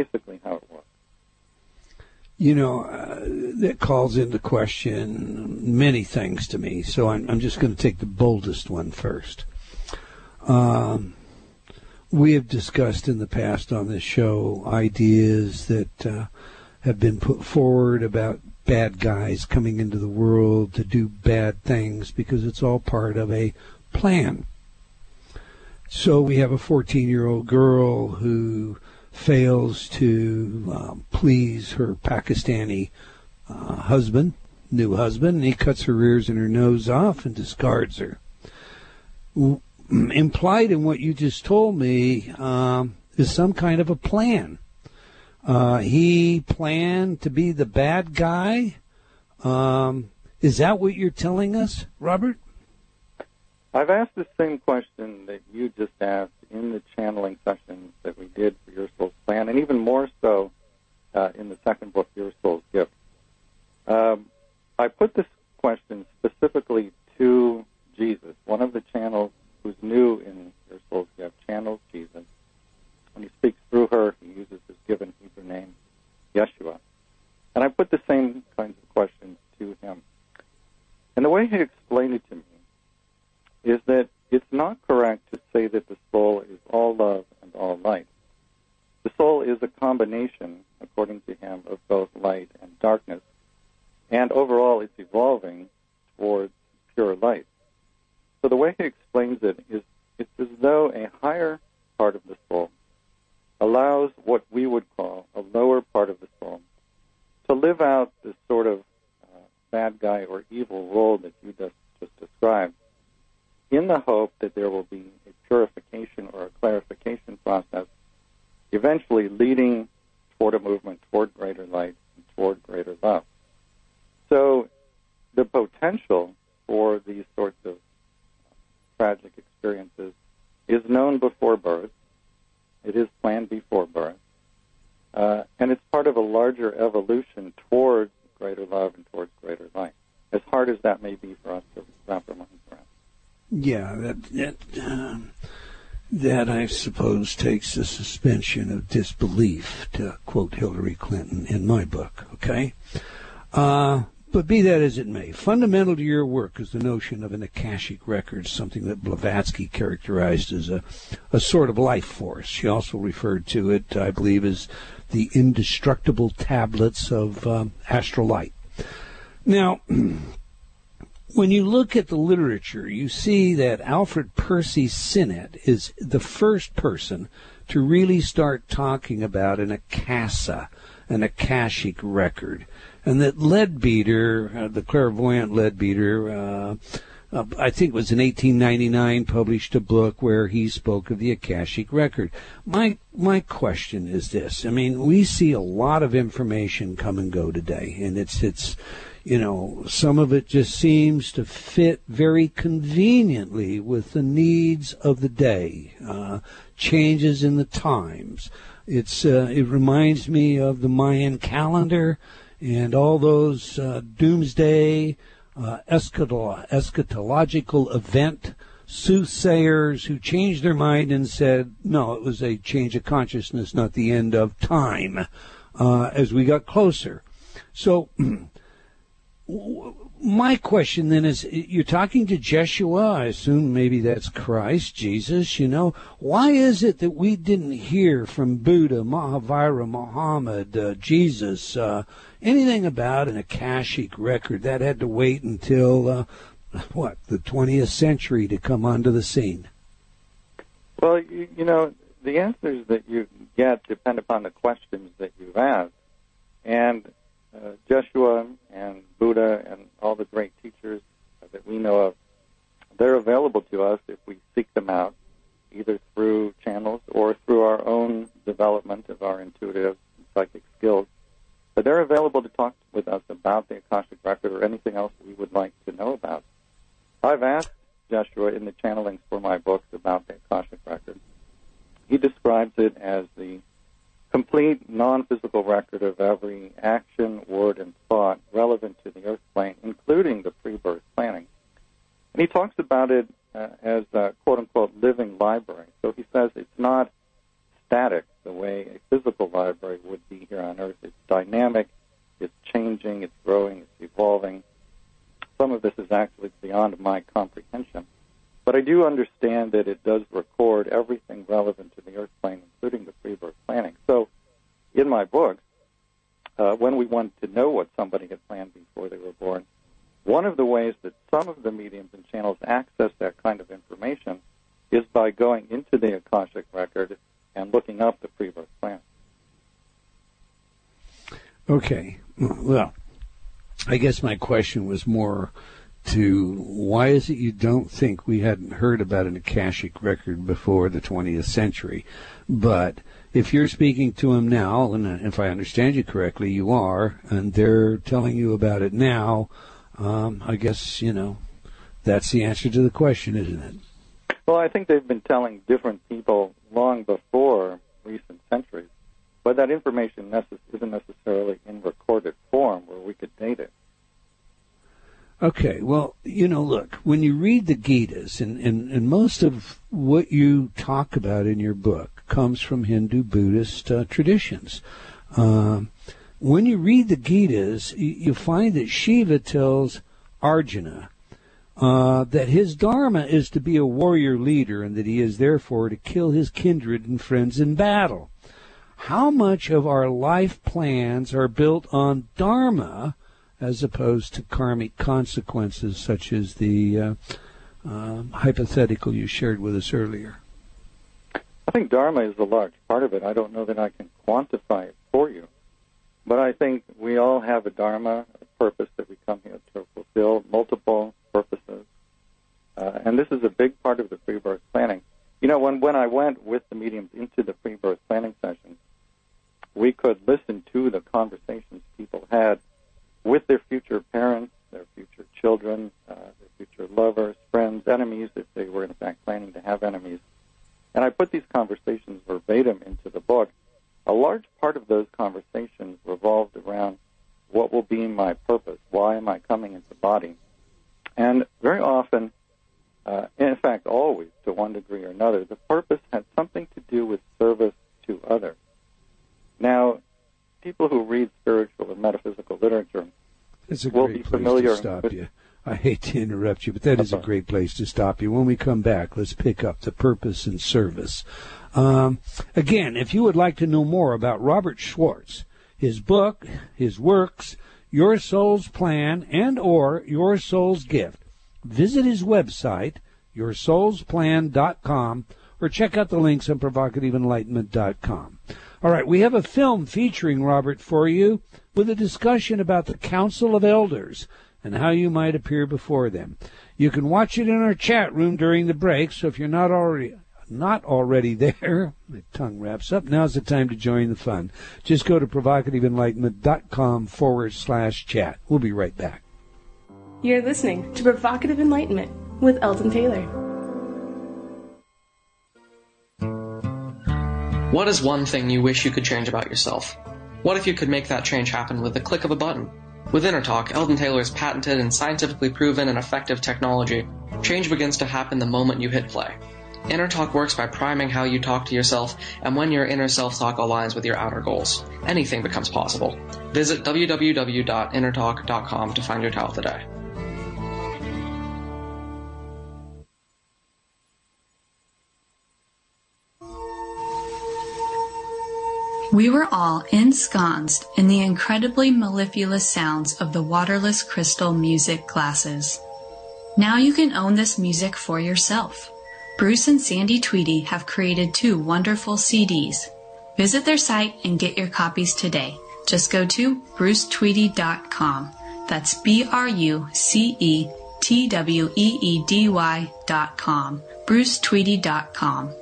basically how it works. You know, uh, that calls into question many things to me. So I'm, I'm just going to take the boldest one first. Um, we have discussed in the past on this show ideas that uh, have been put forward about bad guys coming into the world to do bad things because it's all part of a plan. So we have a 14 year old girl who fails to um, please her Pakistani uh, husband, new husband, and he cuts her ears and her nose off and discards her. [CLEARS THROAT] Implied in what you just told me um, is some kind of a plan. Uh, he planned to be the bad guy. Um, is that what you're telling us, Robert? I've asked the same question that you just asked in the channeling sessions that we did for Your Soul's Plan, and even more so uh, in the second book, Your Soul's Gift. Um, I put this question specifically to Jesus, one of the channels who's new in Your Soul's Gift, channels Jesus. When he speaks through her, he uses his given Hebrew name, Yeshua. And I put the same kinds of questions to him. And the way he explained it to me is that it's not correct to say that the soul is all love and all light. The soul is a combination, according to him, of both light and darkness. And overall, it's evolving towards pure light. So the way he explains it is it's as though a higher part of the soul allows what we would call a lower part of the soul to live out this sort of uh, bad guy or evil role that you just, just described in the hope that there will be a purification or a clarification process, eventually leading toward a movement toward greater light and toward greater love. So the potential for these sorts of tragic experiences is known before birth. It is planned before birth. Uh, and it's part of a larger evolution towards greater love and towards greater light. As hard as that may be for us to wrap our minds around. Yeah, that that um, that I suppose takes a suspension of disbelief, to quote Hillary Clinton in my book. Okay, uh, but be that as it may, fundamental to your work is the notion of an akashic record, something that Blavatsky characterized as a a sort of life force. She also referred to it, I believe, as the indestructible tablets of um, astral light. Now. [CLEARS THROAT] when you look at the literature, you see that Alfred Percy Sinnett is the first person to really start talking about an Akasa, an Akashic record, and that Leadbeater, uh, the clairvoyant Leadbeater, uh, uh, I think it was in 1899, published a book where he spoke of the Akashic record. My my question is this: I mean, we see a lot of information come and go today, and it's it's you know, some of it just seems to fit very conveniently with the needs of the day, uh, changes in the times. It's uh, it reminds me of the Mayan calendar and all those uh, doomsday uh, eschatological event soothsayers who changed their mind and said, no, it was a change of consciousness, not the end of time, uh, as we got closer. So, [CLEARS THROAT] my question then is you're talking to Jeshua, I assume maybe that's Christ, Jesus, you know. Why is it that we didn't hear from Buddha, Mahavira, Muhammad, uh, Jesus, uh, anything about an Akashic record? That had to wait until, uh, what, the 20th century to come onto the scene? Well, you, you know, the answers that you get depend upon the questions that you've asked. And uh, Jeshua and Buddha and all the great teachers that we know of, they're available to us if we seek them out, either through channels or through our own development of our intuitive psychic skills. But they're available to talk with us about the Akashic Record or anything else we would like to know about. I've asked Jeshua in the channelings for my books about the Akashic Record. He describes it as the complete non-physical record of every action, word, and thought relevant to the earth plane, including the pre-birth planning. And he talks about it uh, as a quote-unquote living library. So he says it's not static the way a physical library would be here on Earth. It's dynamic, it's changing, it's growing, it's evolving. Some of this is actually beyond my comprehension. But I do understand that it does record everything relevant to the Earth plane, including the pre-birth planning. So, in my book, uh, when we want to know what somebody had planned before they were born, one of the ways that some of the mediums and channels access that kind of information is by going into the Akashic record and looking up the pre-birth plan. Okay. Well, I guess my question was more to why is it you don't think we hadn't heard about an Akashic record before the 20th century? But if you're speaking to them now, and if I understand you correctly, you are, and they're telling you about it now, um, I guess, you know, that's the answer to the question, isn't it? Well, I think they've been telling different people long before recent centuries, but that information necess- isn't necessarily in recorded form where we could date it. Okay, well, you know, look, when you read the Gitas, and, and, and most of what you talk about in your book comes from Hindu Buddhist uh, traditions. Um, when you read the Gitas, you, you find that Shiva tells Arjuna uh, that his dharma is to be a warrior leader and that he is therefore to kill his kindred and friends in battle. How much of our life plans are built on dharma? As opposed to karmic consequences such as the uh, uh, hypothetical you shared with us earlier? I think Dharma is a large part of it. I don't know that I can quantify it for you. But I think we all have a Dharma, a purpose that we come here to fulfill, multiple purposes. Uh, and this is a big part of the pre-birth planning. You know, when, when I went with the mediums into the pre-birth planning sessions, we could listen to the conversations people had with their future parents, their future children, uh, their future lovers, friends, enemies, if they were in fact planning to have enemies. And I put these conversations verbatim into the book. A large part of those conversations revolved around what will be my purpose? Why am I coming into body? And very often, uh, in fact, always to one degree or another, the purpose had something to do with service to others. Now, people who read spiritual and metaphysical literature it's a will be familiar to stop with, you. I hate to interrupt you, but that is a great place to stop you. When we come back, let's pick up the purpose and service. Um, again, if you would like to know more about Robert Schwartz, his book, his works, Your Soul's Plan, and or Your Soul's Gift, visit his website, yoursoulsplan.com, or check out the links on provocativeenlightenment.com. All right, we have a film featuring Robert for you with a discussion about the Council of Elders and how you might appear before them. You can watch it in our chat room during the break, so if you're not already not already [LAUGHS] there, my tongue wraps up, now's the time to join the fun. Just go to provocativeenlightenment.com forward slash chat. We'll be right back. You're listening to Provocative Enlightenment with Eldon Taylor. What is one thing you wish you could change about yourself? What if you could make that change happen with the click of a button? With InnerTalk, Eldon Taylor's patented and scientifically proven and effective technology Change begins to happen the moment you hit play. InnerTalk works by priming how you talk to yourself, and when your inner self talk aligns with your outer goals, anything becomes possible. Visit www.innertalk.com to find your towel today. We were all ensconced in the incredibly mellifluous sounds of the waterless crystal music glasses. Now you can own this music for yourself. Bruce and Sandy Tweedy have created two wonderful CDs. Visit their site and get your copies today. Just go to brucetweedy.com. That's B-R-U-C-E-T-W-E-E-D-Y dot com. brucetweedy.com.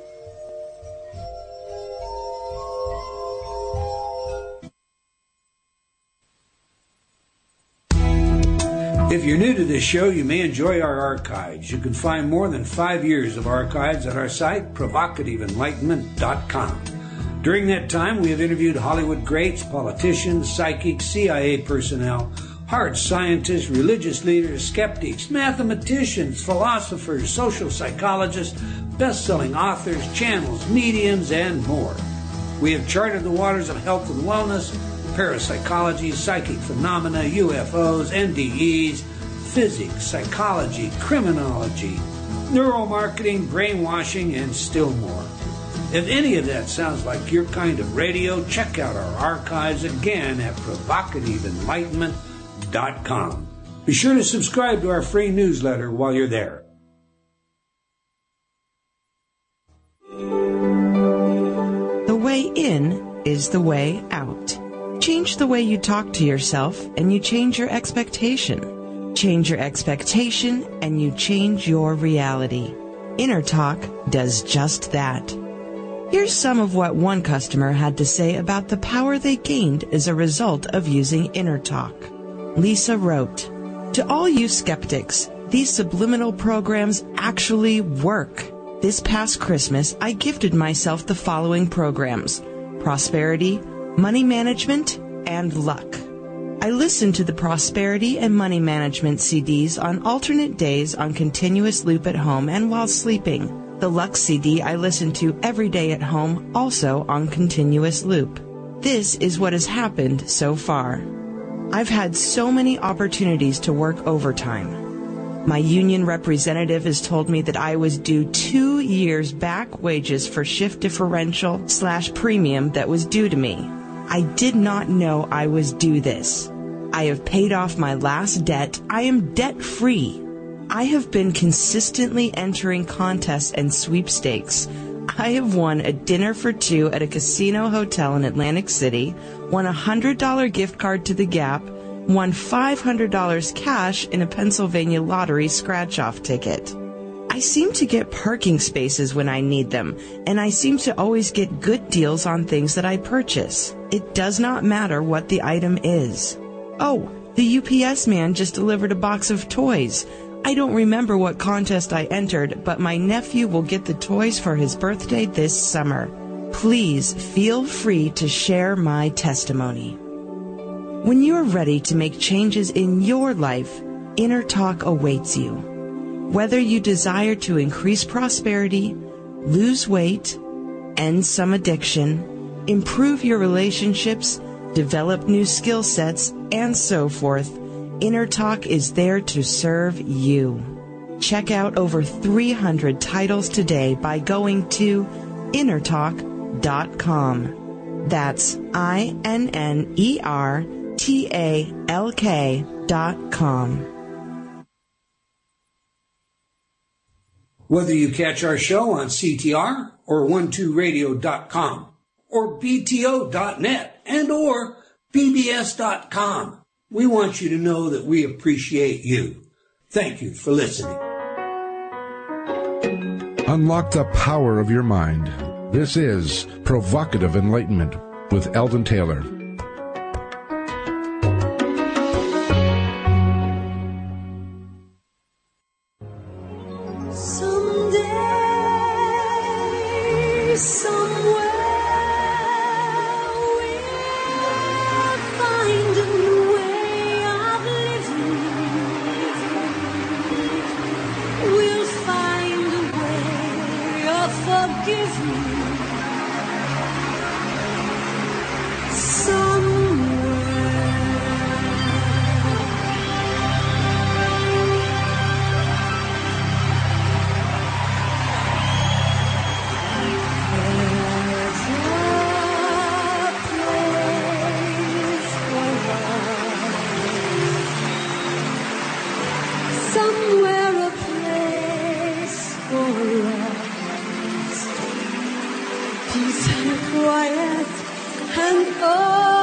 If you're new to this show, you may enjoy our archives. You can find more than five years of archives at our site, provocativeenlightenment.com. During that time, we have interviewed Hollywood greats, politicians, psychics, CIA personnel, hard scientists, religious leaders, skeptics, mathematicians, philosophers, social psychologists, best selling authors, channels, mediums, and more. We have charted the waters of health and wellness parapsychology, psychic phenomena, UFOs, NDEs, physics, psychology, criminology, neuromarketing, brainwashing, and still more. If any of that sounds like your kind of radio, check out our archives again at provocativeenlightenment.com. Be sure to subscribe to our free newsletter while you're there. The way in is the way out. Change the way you talk to yourself and you change your expectation. Change your expectation and you change your reality. InnerTalk does just that. Here's some of what one customer had to say about the power they gained as a result of using InnerTalk. Lisa wrote, To all you skeptics, these subliminal programs actually work. This past Christmas, I gifted myself the following programs Prosperity, money management, and luck. I listen to the prosperity and money management CDs on alternate days on continuous loop at home and while sleeping. The luck CD I listen to every day at home, also on continuous loop. This is what has happened so far. I've had so many opportunities to work overtime. My union representative has told me that I was due two years back wages for shift differential slash premium that was due to me. I did not know I was due this. I have paid off my last debt. I am debt free. I have been consistently entering contests and sweepstakes. I have won a dinner for two at a casino hotel in Atlantic City, won a $100 gift card to the Gap, won $500 cash in a Pennsylvania lottery scratch off ticket. I seem to get parking spaces when I need them, and I seem to always get good deals on things that I purchase. It does not matter what the item is. Oh, the UPS man just delivered a box of toys. I don't remember what contest I entered, but my nephew will get the toys for his birthday this summer. Please feel free to share my testimony. When you are ready to make changes in your life, InnerTalk awaits you. Whether you desire to increase prosperity, lose weight, end some addiction, improve your relationships, develop new skill sets, and so forth, InnerTalk is there to serve you. Check out over 300 titles today by going to innertalk.com. That's I N N E R T A L K dot com. Whether you catch our show on CTR or 12radio.com or BTO.net and or BBS.com, we want you to know that we appreciate you. Thank you for listening. Unlock the power of your mind. This is Provocative Enlightenment with Eldon Taylor. Peace and quiet and open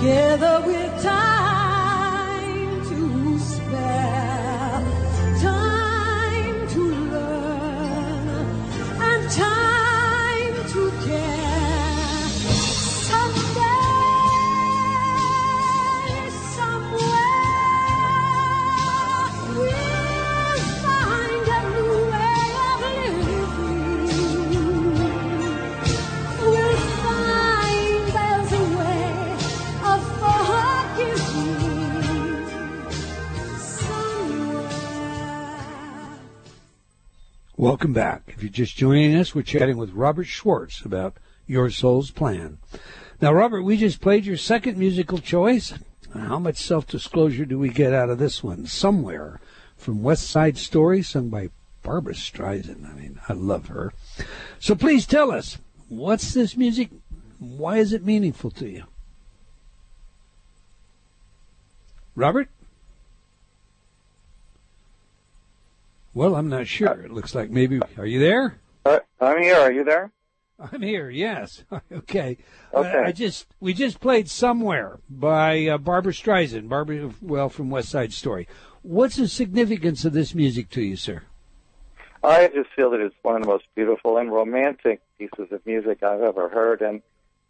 together with time Welcome back. If you're just joining us, we're chatting with Robert Schwartz about Your Soul's Plan. Now, Robert, we just played your second musical choice. How much self-disclosure do we get out of this one? Somewhere from West Side Story, sung by Barbra Streisand. I mean, I love her. So please tell us, what's this music? Why is it meaningful to you? Robert? Well, I'm not sure. It looks like maybe. Are you there? Uh, I'm here. Are you there? I'm here. Yes. [LAUGHS] okay. Okay. Uh, I just we just played somewhere by uh, Barbra Streisand. Barbara, well, from West Side Story. What's the significance of this music to you, sir? I just feel that it's one of the most beautiful and romantic pieces of music I've ever heard, and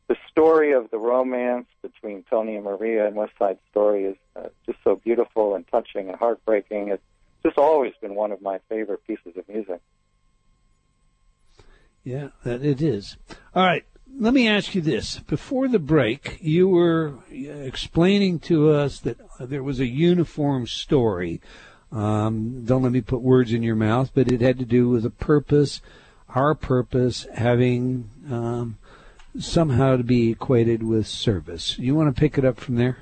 the story of the romance between Tony and Maria in West Side Story is uh, just so beautiful and touching and heartbreaking. It's just always been one of my favorite pieces of music. Yeah, that it is. All right. Let me ask you this. Before the break, you were uh, explaining to us that there was a uniform story. Um, don't let me put words in your mouth, but it had to do with a purpose, our purpose having um, somehow to be equated with service. You want to pick it up from there?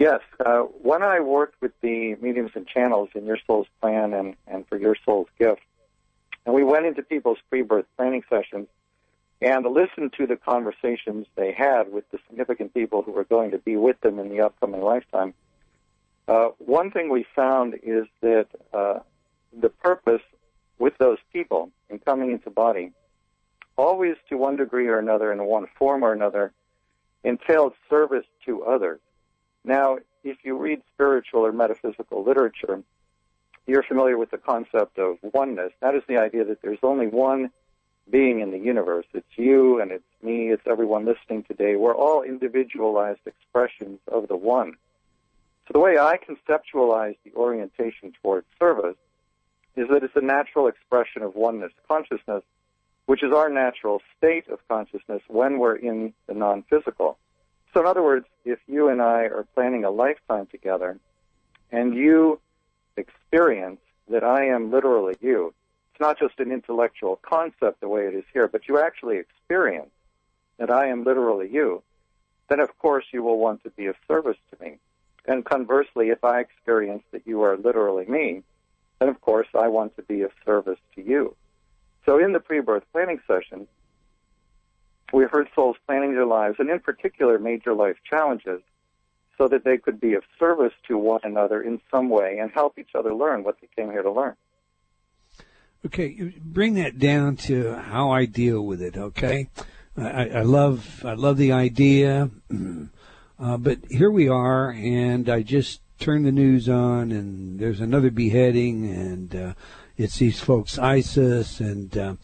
Yes, uh, when I worked with the mediums and channels in Your Soul's Plan and, and for Your Soul's Gift, and we went into people's pre-birth planning sessions and listened to the conversations they had with the significant people who were going to be with them in the upcoming lifetime. Uh, one thing we found is that uh, the purpose with those people in coming into body, always to one degree or another, in one form or another, entailed service to others. Now, if you read spiritual or metaphysical literature, you're familiar with the concept of oneness. That is the idea that there's only one being in the universe. It's you and it's me, it's everyone listening today. We're all individualized expressions of the one. So the way I conceptualize the orientation towards service is that it's a natural expression of oneness consciousness, which is our natural state of consciousness when we're in the non-physical. So in other words, if you and I are planning a lifetime together and you experience that I am literally you, it's not just an intellectual concept the way it is here, but you actually experience that I am literally you, then of course you will want to be of service to me. And conversely, if I experience that you are literally me, then of course I want to be of service to you. So in the pre-birth planning session, we heard souls planning their lives, and in particular major life challenges, so that they could be of service to one another in some way and help each other learn what they came here to learn. Okay, bring that down to how I deal with it. Okay, I, I love I love the idea, [CLEARS THROAT] uh, but here we are, and I just turn the news on, and there's another beheading, and uh, it's these folks ISIS, and uh,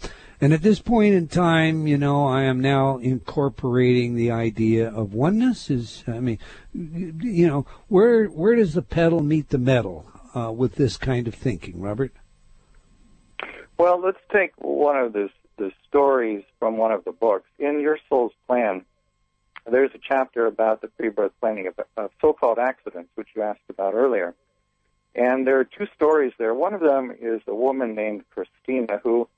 And at this point in time, you know, I am now incorporating the idea of oneness. Is I mean, you know, where where does the pedal meet the metal uh, with this kind of thinking, Robert? Well, let's take one of the the stories from one of the books in Your Soul's Plan. There's a chapter about the pre-birth planning of, of so-called accidents, which you asked about earlier. And there are two stories there. One of them is a woman named Christina who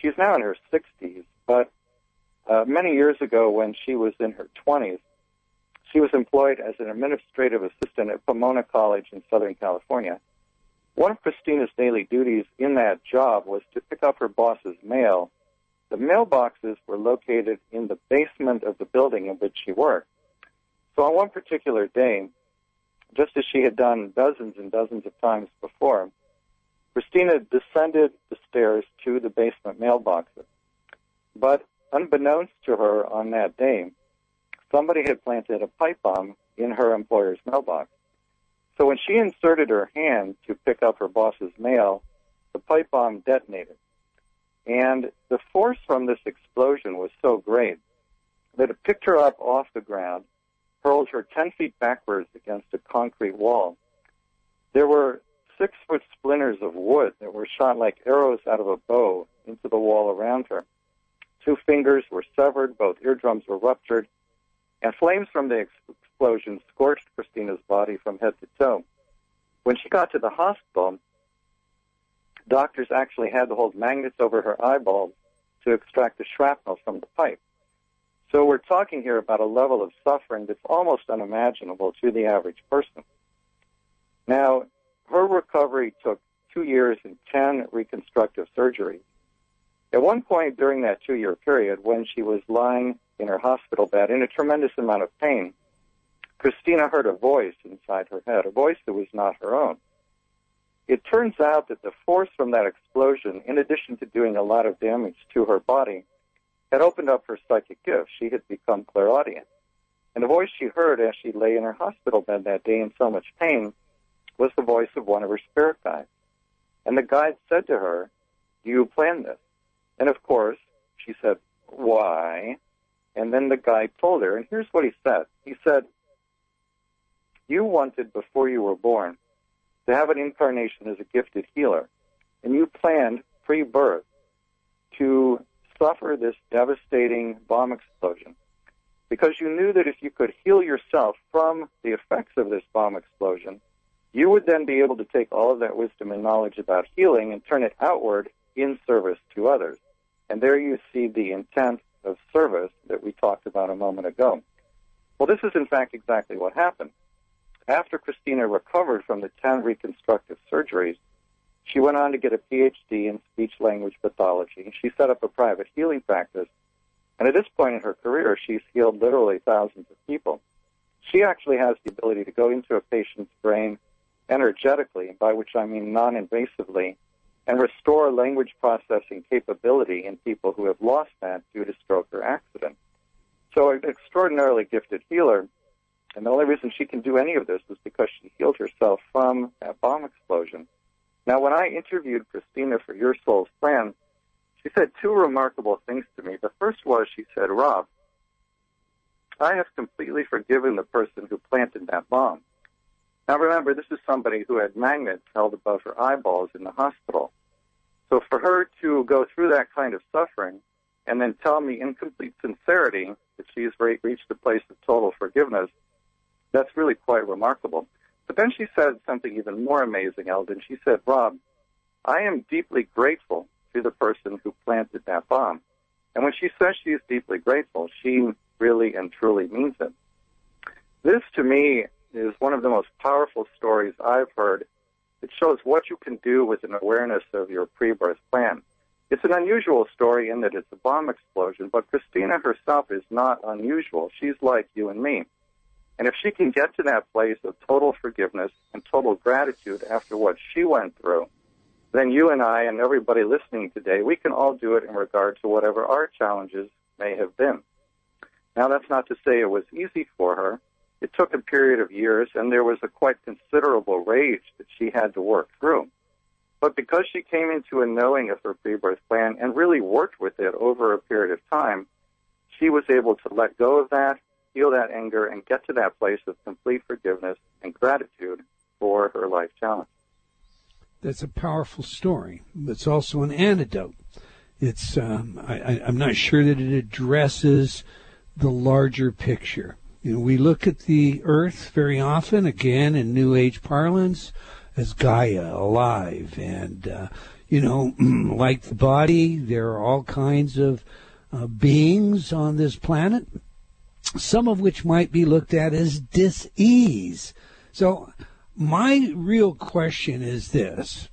she's now in her 60s, but uh, many years ago when she was in her 20s, she was employed as an administrative assistant at Pomona College in Southern California. One of Christina's daily duties in that job was to pick up her boss's mail. The mailboxes were located in the basement of the building in which she worked. So on one particular day, just as she had done dozens and dozens of times before, Christina descended the stairs to the basement mailboxes. But unbeknownst to her on that day, somebody had planted a pipe bomb in her employer's mailbox. So when she inserted her hand to pick up her boss's mail, the pipe bomb detonated. And the force from this explosion was so great that it picked her up off the ground, hurled her 10 feet backwards against a concrete wall. There were six foot splinters of wood that were shot like arrows out of a bow into the wall around her. Two fingers were severed, both eardrums were ruptured, and flames from the explosion scorched Christina's body from head to toe. When she got to the hospital, doctors actually had to hold magnets over her eyeballs to extract the shrapnel from the pipe. So we're talking here about a level of suffering that's almost unimaginable to the average person. Now, her recovery took two years and 10 reconstructive surgeries. At one point during that two year period, when she was lying in her hospital bed in a tremendous amount of pain, Christina heard a voice inside her head, a voice that was not her own. It turns out that the force from that explosion, in addition to doing a lot of damage to her body, had opened up her psychic gift. She had become clairaudient. And the voice she heard as she lay in her hospital bed that day in so much pain was the voice of one of her spirit guides. And the guide said to her, Do you plan this? And of course, she said, Why? And then the guide told her, and here's what he said. He said, You wanted before you were born to have an incarnation as a gifted healer, and you planned pre birth to suffer this devastating bomb explosion because you knew that if you could heal yourself from the effects of this bomb explosion, you would then be able to take all of that wisdom and knowledge about healing and turn it outward in service to others. And there you see the intent of service that we talked about a moment ago. Well, this is in fact exactly what happened. After Christina recovered from the 10 reconstructive surgeries, she went on to get a PhD in speech language pathology. She set up a private healing practice. And at this point in her career, she's healed literally thousands of people. She actually has the ability to go into a patient's brain energetically, by which I mean non invasively, and restore language processing capability in people who have lost that due to stroke or accident. So, an extraordinarily gifted healer. And the only reason she can do any of this is because she healed herself from that bomb explosion. Now, when I interviewed Christina for Your Soul's Plan, she said two remarkable things to me. The first was she said, Rob, I have completely forgiven the person who planted that bomb. Now remember, this is somebody who had magnets held above her eyeballs in the hospital. So for her to go through that kind of suffering and then tell me in complete sincerity that she's reached a place of total forgiveness, that's really quite remarkable. But then she said something even more amazing, Eldon. She said, Rob, I am deeply grateful to the person who planted that bomb. And when she says she is deeply grateful, she really and truly means it. This to me is one of the most powerful stories I've heard. It shows what you can do with an awareness of your pre-birth plan. It's an unusual story in that it's a bomb explosion, but Christina herself is not unusual. She's like you and me. And if she can get to that place of total forgiveness and total gratitude after what she went through, then you and I and everybody listening today, we can all do it in regard to whatever our challenges may have been. Now, that's not to say it was easy for her. It took a period of years, and there was a quite considerable rage that she had to work through. But because she came into a knowing of her pre-birth plan and really worked with it over a period of time, she was able to let go of that, heal that anger, and get to that place of complete forgiveness and gratitude for her life challenge. That's a powerful story. It's also an antidote. It's um, I, I'm not sure that it addresses the larger picture. You know, we look at the Earth very often, again in New Age parlance, as Gaia, alive, and uh, you know, [CLEARS THROAT] like the body, there are all kinds of uh, beings on this planet, some of which might be looked at as dis-ease. So my real question is this.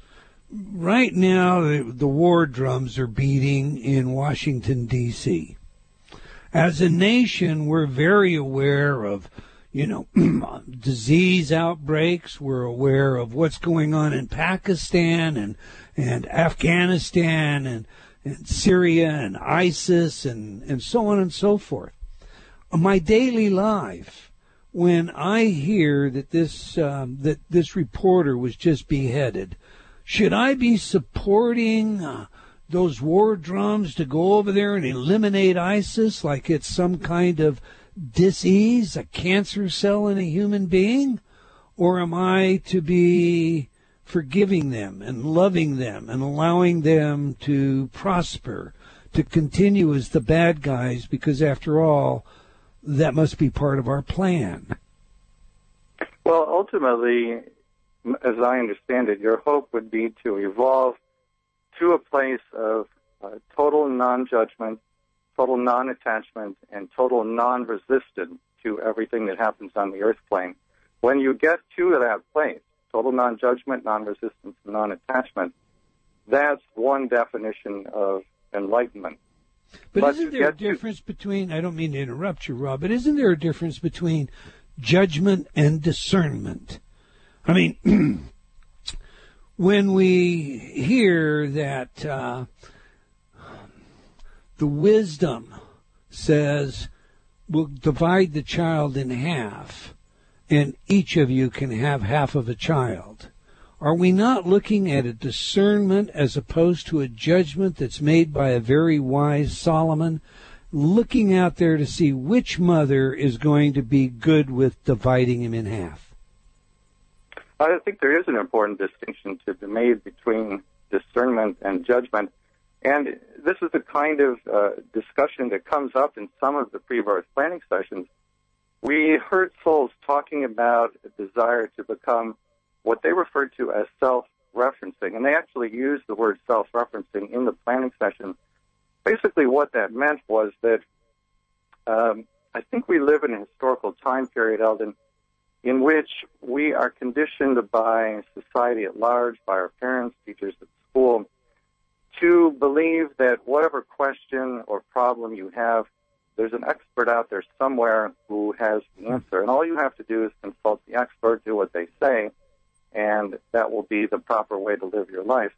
Right now, the, the war drums are beating in Washington, D.C. As a nation, we're very aware of, you know, [CLEARS THROAT] disease outbreaks. We're aware of what's going on in Pakistan and, and Afghanistan and, and Syria and ISIS and, and so on and so forth. My daily life, when I hear that this um, that this reporter was just beheaded, should I be supporting uh, those war drums to go over there and eliminate ISIS like it's some kind of disease, a cancer cell in a human being, or am I to be forgiving them and loving them and allowing them to prosper, to continue as the bad guys? Because after all that must be part of our plan. Well, ultimately, as I understand it, your hope would be to evolve to a place of uh, total non judgment, total non attachment, and total non resistance to everything that happens on the earth plane. When you get to that place, total non judgment, non resistance, non attachment, that's one definition of enlightenment. But, but isn't there a difference to... between, I don't mean to interrupt you, Rob, but isn't there a difference between judgment and discernment? I mean, [CLEARS THROAT] when we hear that uh, the wisdom says we'll divide the child in half and each of you can have half of a child are we not looking at a discernment as opposed to a judgment that's made by a very wise Solomon, looking out there to see which mother is going to be good with dividing him in half? I think there is an important distinction to be made between discernment and judgment. And this is the kind of uh, discussion that comes up in some of the pre-birth planning sessions. We heard souls talking about a desire to become what they referred to as self-referencing, and they actually used the word self-referencing in the planning session. Basically, what that meant was that um, I think we live in a historical time period, Eldon, in which we are conditioned by society at large, by our parents, teachers at school, to believe that whatever question or problem you have, there's an expert out there somewhere who has the hmm. answer. And all you have to do is consult the expert, do what they say, and that will be the proper way to live your life.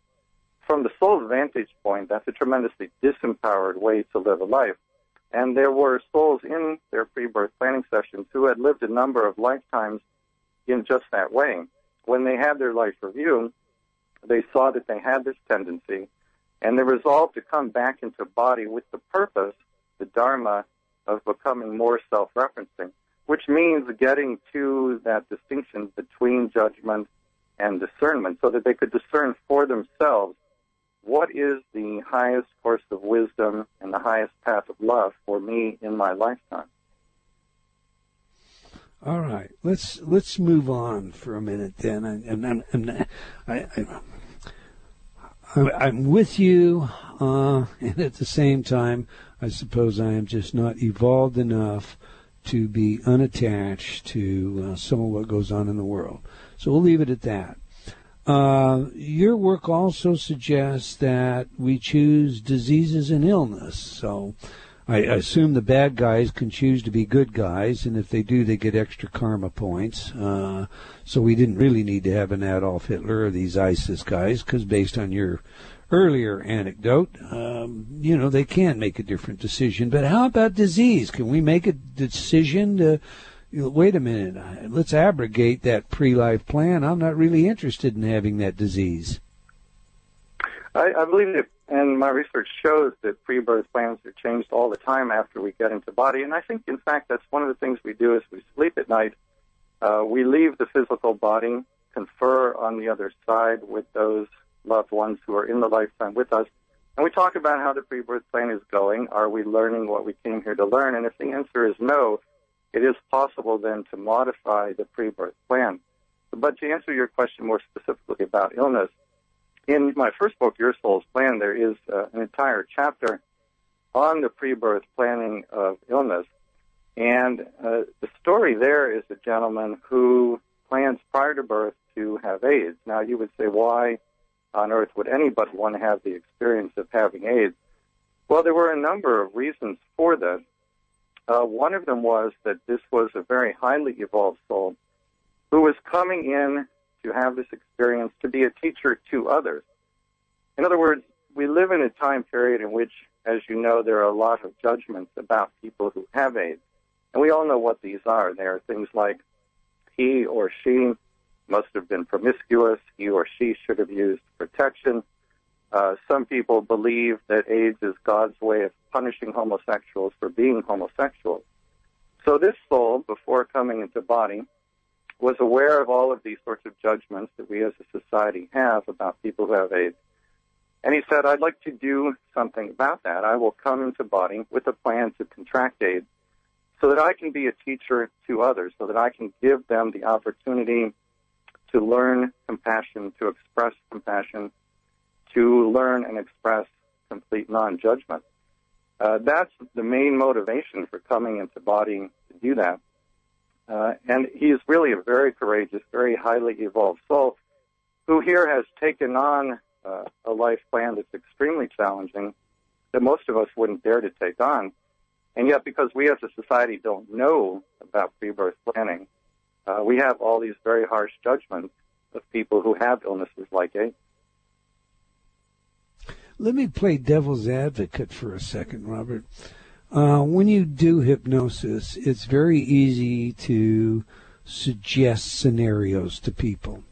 From the soul's vantage point, that's a tremendously disempowered way to live a life. And there were souls in their pre-birth planning sessions who had lived a number of lifetimes in just that way. When they had their life review, they saw that they had this tendency, and they resolved to come back into body with the purpose, the dharma, of becoming more self-referencing, which means getting to that distinction between judgment and discernment so that they could discern for themselves what is the highest course of wisdom and the highest path of love for me in my lifetime. All right, let's let's move on for a minute then. And I, I, I, am with you, uh, [LAUGHS] and at the same time, I suppose I am just not evolved enough to be unattached to uh, some of what goes on in the world. So we'll leave it at that. Uh, your work also suggests that we choose diseases and illness. So I assume the bad guys can choose to be good guys, and if they do, they get extra karma points. Uh, so we didn't really need to have an Adolf Hitler or these ISIS guys, because based on your earlier anecdote, um, you know, they can make a different decision. But how about disease? Can we make a decision to wait a minute, let's abrogate that pre-life plan. I'm not really interested in having that disease. I, I believe that, and my research shows that pre-birth plans are changed all the time after we get into body. And I think, in fact, that's one of the things we do as we sleep at night. Uh, we leave the physical body, confer on the other side with those loved ones who are in the lifetime with us, and we talk about how the pre-birth plan is going. Are we learning what we came here to learn? And if the answer is no, it is possible then to modify the pre-birth plan. But to answer your question more specifically about illness, in my first book, Your Soul's Plan, there is uh, an entire chapter on the pre-birth planning of illness. And uh, the story there is a gentleman who plans prior to birth to have AIDS. Now, you would say, why on earth would anybody want to have the experience of having AIDS? Well, there were a number of reasons for this. Uh, one of them was that this was a very highly evolved soul who was coming in to have this experience to be a teacher to others. In other words, we live in a time period in which, as you know, there are a lot of judgments about people who have AIDS. And we all know what these are. They are things like he or she must have been promiscuous, he or she should have used protection. Uh, some people believe that AIDS is God's way of punishing homosexuals for being homosexuals. So this soul, before coming into body, was aware of all of these sorts of judgments that we as a society have about people who have AIDS. And he said, I'd like to do something about that. I will come into body with a plan to contract AIDS so that I can be a teacher to others, so that I can give them the opportunity to learn compassion, to express compassion, to learn and express complete non-judgment. Uh, that's the main motivation for coming into body to do that. Uh, and he's really a very courageous, very highly evolved soul who here has taken on uh, a life plan that's extremely challenging that most of us wouldn't dare to take on. And yet, because we as a society don't know about pre-birth planning, uh, we have all these very harsh judgments of people who have illnesses like AIDS. Let me play devil's advocate for a second, Robert. Uh, when you do hypnosis, it's very easy to suggest scenarios to people.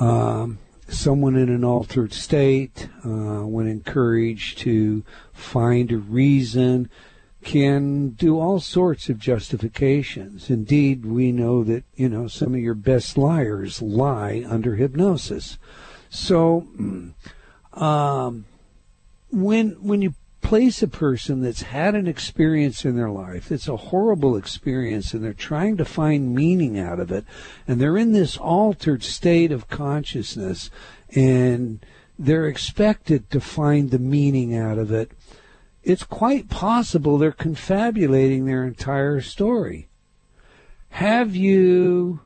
Um, someone in an altered state, uh, when encouraged to find a reason, can do all sorts of justifications. Indeed, we know that, you know, some of your best liars lie under hypnosis. So, [CLEARS THROAT] um, when, when you place a person that's had an experience in their life, it's a horrible experience, and they're trying to find meaning out of it, and they're in this altered state of consciousness, and they're expected to find the meaning out of it. It's quite possible they're confabulating their entire story. Have you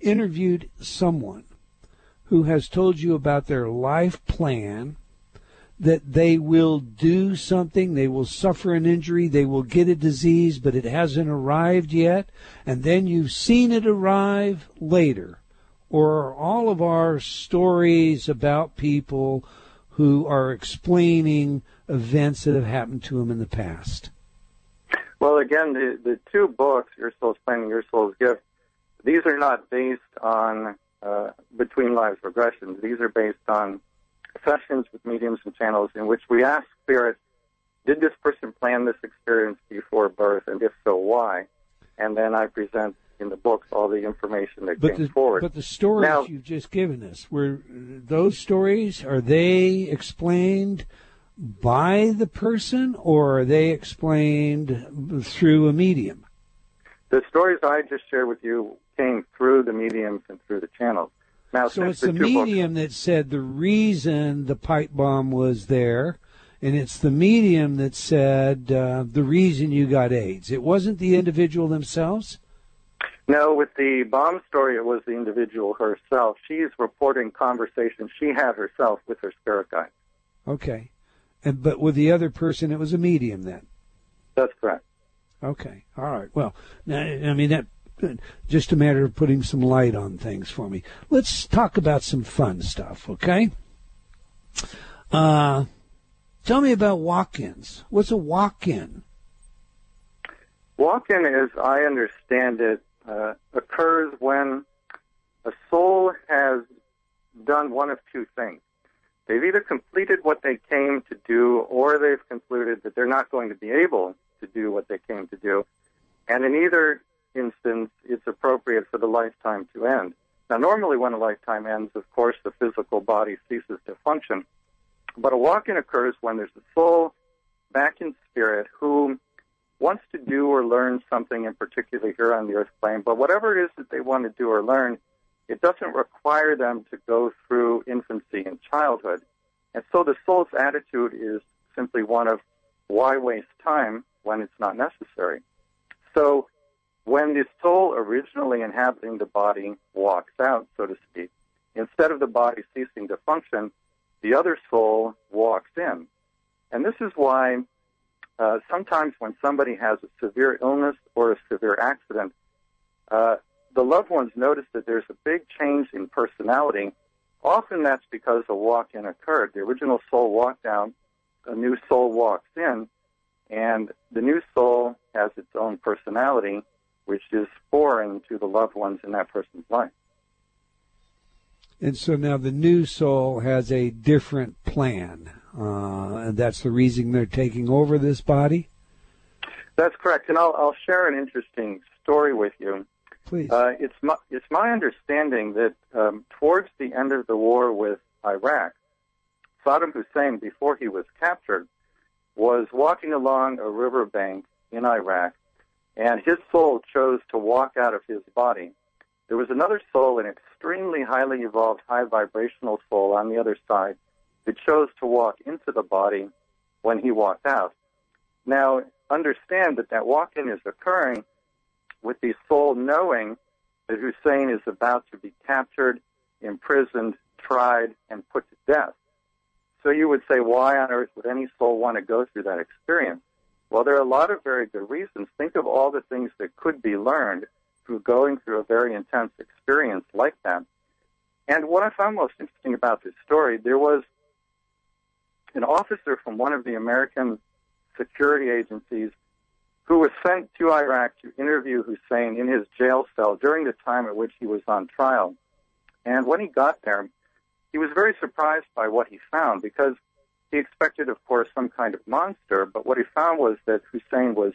interviewed someone who has told you about their life plan? That they will do something, they will suffer an injury, they will get a disease, but it hasn't arrived yet, and then you've seen it arrive later. Or all of our stories about people who are explaining events that have happened to them in the past. Well, again, the, the two books, Your Soul's Plan Your Soul's Gift, these are not based on uh, between lives regressions. These are based on sessions with mediums and channels in which we ask spirits, did this person plan this experience before birth, and if so, why? And then I present in the books all the information that but came the, forward. But the stories now, you've just given us, were those stories, are they explained by the person or are they explained through a medium? The stories I just shared with you came through the mediums and through the channels. Now, so it's the, the medium books, that said the reason the pipe bomb was there, and it's the medium that said uh, the reason you got AIDS. It wasn't the individual themselves. No, with the bomb story, it was the individual herself. She's reporting conversations she had herself with her spirit guide. Okay, and but with the other person, it was a medium then. That's correct. Okay, all right. Well, I mean that just a matter of putting some light on things for me. Let's talk about some fun stuff, okay? Uh, tell me about walk-ins. What's a walk-in? Walk-in, as I understand it, uh, occurs when a soul has done one of two things. they've either completed what they came to do or they've concluded that they're not going to be able to do what they came to do. And in either instance, it's appropriate for the lifetime to end. Now, normally when a lifetime ends, of course, the physical body ceases to function. But a walk-in occurs when there's a soul back in spirit who wants to do or learn something in particular here on the earth plane, but whatever it is that they want to do or learn, it doesn't require them to go through infancy and childhood. And so the soul's attitude is simply one of why waste time when it's not necessary? So when the soul originally inhabiting the body walks out, so to speak, instead of the body ceasing to function, the other soul walks in. And this is why uh, sometimes when somebody has a severe illness or a severe accident, uh, the loved ones notice that there's a big change in personality. Often that's because a walk-in occurred. The original soul walked out, a new soul walks in, and the new soul has its own personality, which is foreign to the loved ones in that person's life. And so now the new soul has a different plan. Uh, and that's the reason they're taking over this body? That's correct. And I'll, I'll share an interesting story with you. Please. Uh, it's, my, it's my understanding that um, towards the end of the war with Iraq, Saddam Hussein, before he was captured, was walking along a riverbank in Iraq, and his soul chose to walk out of his body. There was another soul, an extremely highly evolved, high vibrational soul on the other side, that chose to walk into the body when he walked out. Now, understand that that walk-in is occurring with the soul knowing that Hussein is about to be captured, imprisoned, tried, and put to death. So you would say, why on earth would any soul want to go through that experience? Well, there are a lot of very good reasons. Think of all the things that could be learned through going through a very intense experience like that. And what I found most interesting about this story, there was an officer from one of the American security agencies who was sent to Iraq to interview Hussein in his jail cell during the time at which he was on trial. And when he got there, he was very surprised by what he found because he expected, of course, some kind of monster, but what he found was that Hussein was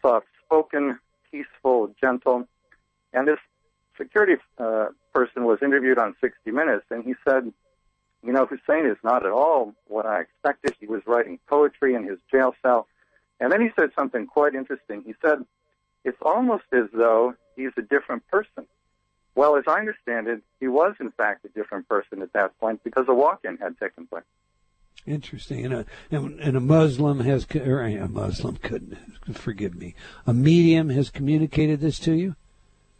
soft spoken, peaceful, gentle. And this security uh, person was interviewed on 60 Minutes, and he said, You know, Hussein is not at all what I expected. He was writing poetry in his jail cell. And then he said something quite interesting. He said, It's almost as though he's a different person. Well, as I understand it, he was in fact a different person at that point because a walk-in had taken place. Interesting. And a, and a Muslim has, or a Muslim couldn't, forgive me, a medium has communicated this to you?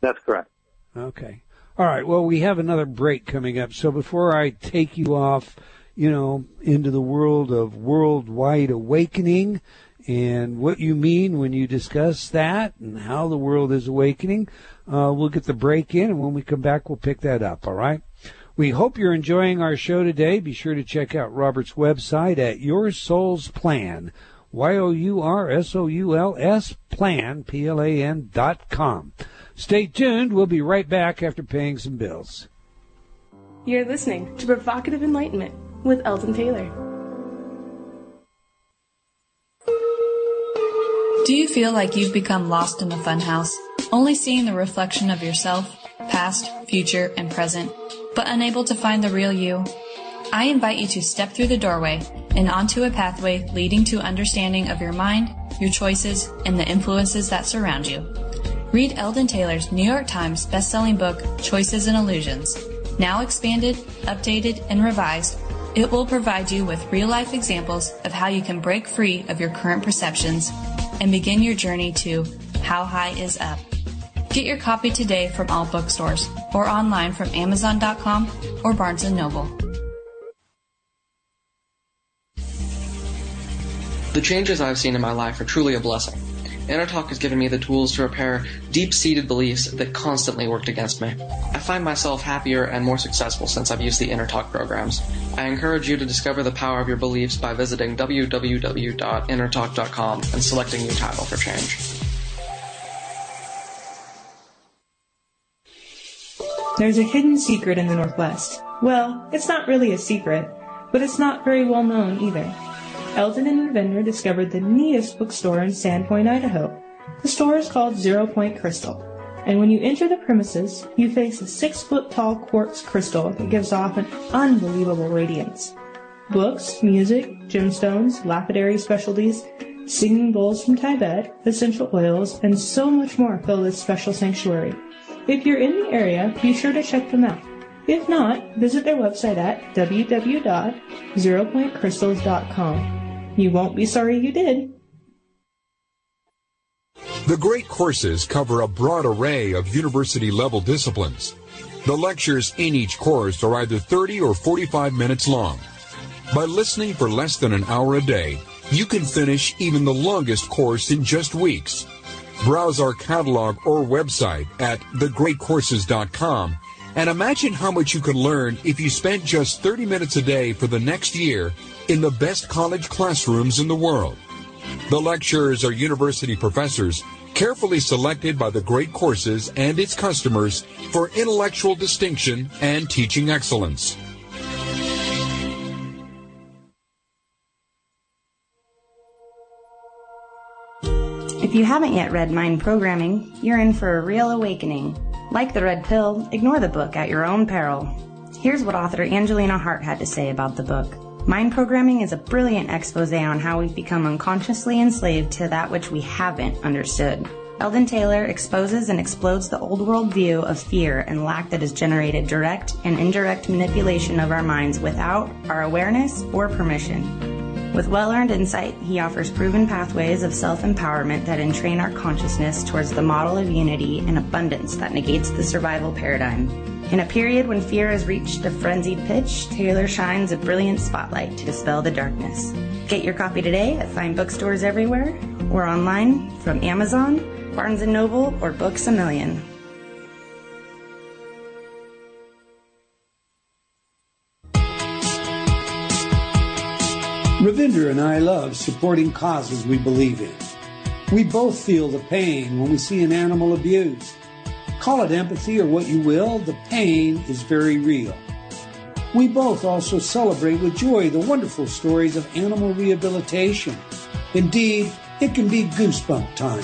That's correct. Okay. All right. Well, we have another break coming up. So before I take you off, you know, into the world of worldwide awakening and what you mean when you discuss that and how the world is awakening, uh, we'll get the break in, and when we come back, we'll pick that up. All right. We hope you're enjoying our show today. Be sure to check out Robert's website at Your Soul's Plan, Y-O-U-R-S-O-U-L-S plan, P-L-A-N dot com. Stay tuned. We'll be right back after paying some bills. You're listening to Provocative Enlightenment with Eldon Taylor. Do you feel like you've become lost in the funhouse, only seeing the reflection of yourself, past, future, and present, but unable to find the real you? I invite you to step through the doorway and onto a pathway leading to understanding of your mind, your choices, and the influences that surround you. Read Eldon Taylor's New York Times bestselling book, Choices and Illusions. Now expanded, updated, and revised, it will provide you with real life examples of how you can break free of your current perceptions and begin your journey to How High is Up. Get your copy today from all bookstores or online from Amazon.com or Barnes & Noble. The changes I've seen in my life are truly a blessing. Inner Talk has given me the tools to repair deep-seated beliefs that constantly worked against me. I find myself happier and more successful since I've used the Inner Talk programs. I encourage you to discover the power of your beliefs by visiting www.innertalk.com and selecting your title for change. There's a hidden secret in the Northwest. Well, it's not really a secret. but it's not very well known either. Eldon and Ravinder discovered the neatest bookstore in Sandpoint, Idaho. The store is called Zero Point Crystal, and when you enter the premises, you face a six foot tall quartz crystal that gives off an unbelievable radiance. Books, music, gemstones, lapidary specialties, singing bowls from Tibet, essential oils, and so much more fill this special sanctuary. If you're in the area, be sure to check them out. If not, visit their website at www.zeropointcrystals.com. You won't be sorry you did. The great courses cover a broad array of university level disciplines. The lectures in each course are either 30 or 45 minutes long. By listening for less than an hour a day, you can finish even the longest course in just weeks. Browse our catalog or website at thegreatcourses.com and imagine how much you could learn if you spent just 30 minutes a day for the next year in the best college classrooms in the world. The lecturers are university professors carefully selected by the Great Courses and its customers for intellectual distinction and teaching excellence. If you haven't yet read Mind Programming, you're in for a real awakening. Like the red pill, ignore the book at your own peril. Here's what author Angelina Hart had to say about the book. Mind programming is a brilliant expose on how we've become unconsciously enslaved to that which we haven't understood. Eldon Taylor exposes and explodes the old world view of fear and lack that has generated direct and indirect manipulation of our minds without our awareness or permission. With well earned insight, he offers proven pathways of self empowerment that entrain our consciousness towards the model of unity and abundance that negates the survival paradigm. In a period when fear has reached a frenzied pitch, Taylor shines a brilliant spotlight to dispel the darkness. Get your copy today at fine bookstores everywhere or online from Amazon, Barnes & Noble, or Books A Million. Ravinder and I love supporting causes we believe in. We both feel the pain when we see an animal abused. Call it empathy or what you will, the pain is very real. We both also celebrate with joy the wonderful stories of animal rehabilitation. Indeed, it can be goosebump time.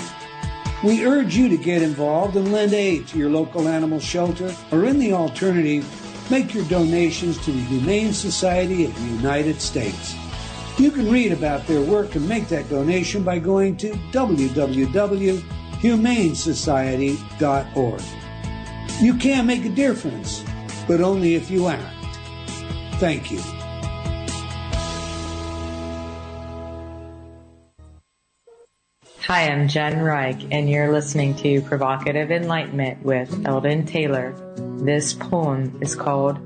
We urge you to get involved and lend aid to your local animal shelter, or in the alternative, make your donations to the Humane Society of the United States. You can read about their work and make that donation by going to www.humanesociety.org. You can make a difference, but only if you act. Thank you. Hi, I'm Jen Reich, and you're listening to Provocative Enlightenment with Eldon Taylor. This poem is called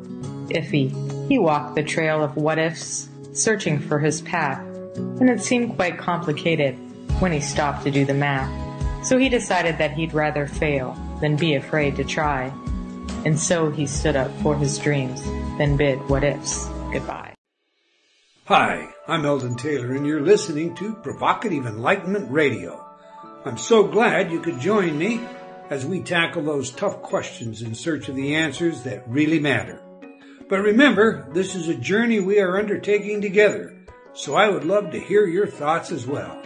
Iffy. He walked the trail of what ifs searching for his path, and it seemed quite complicated when he stopped to do the math. So he decided that he'd rather fail than be afraid to try. And so he stood up for his dreams, then bid what ifs goodbye. Hi, I'm Eldon Taylor, and you're listening to Provocative Enlightenment Radio. I'm so glad you could join me as we tackle those tough questions in search of the answers that really matter. But remember, this is a journey we are undertaking together, so I would love to hear your thoughts as well.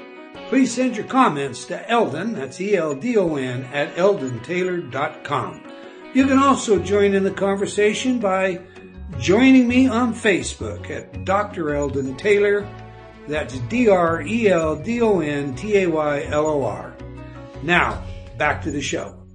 Please send your comments to Eldon, that's E-L-D-O-N, at eldontaylor.com. You can also join in the conversation by joining me on Facebook at Dr. Eldon Taylor, that's D-R-E-L-D-O-N-T-A-Y-L-O-R. Now, back to the show.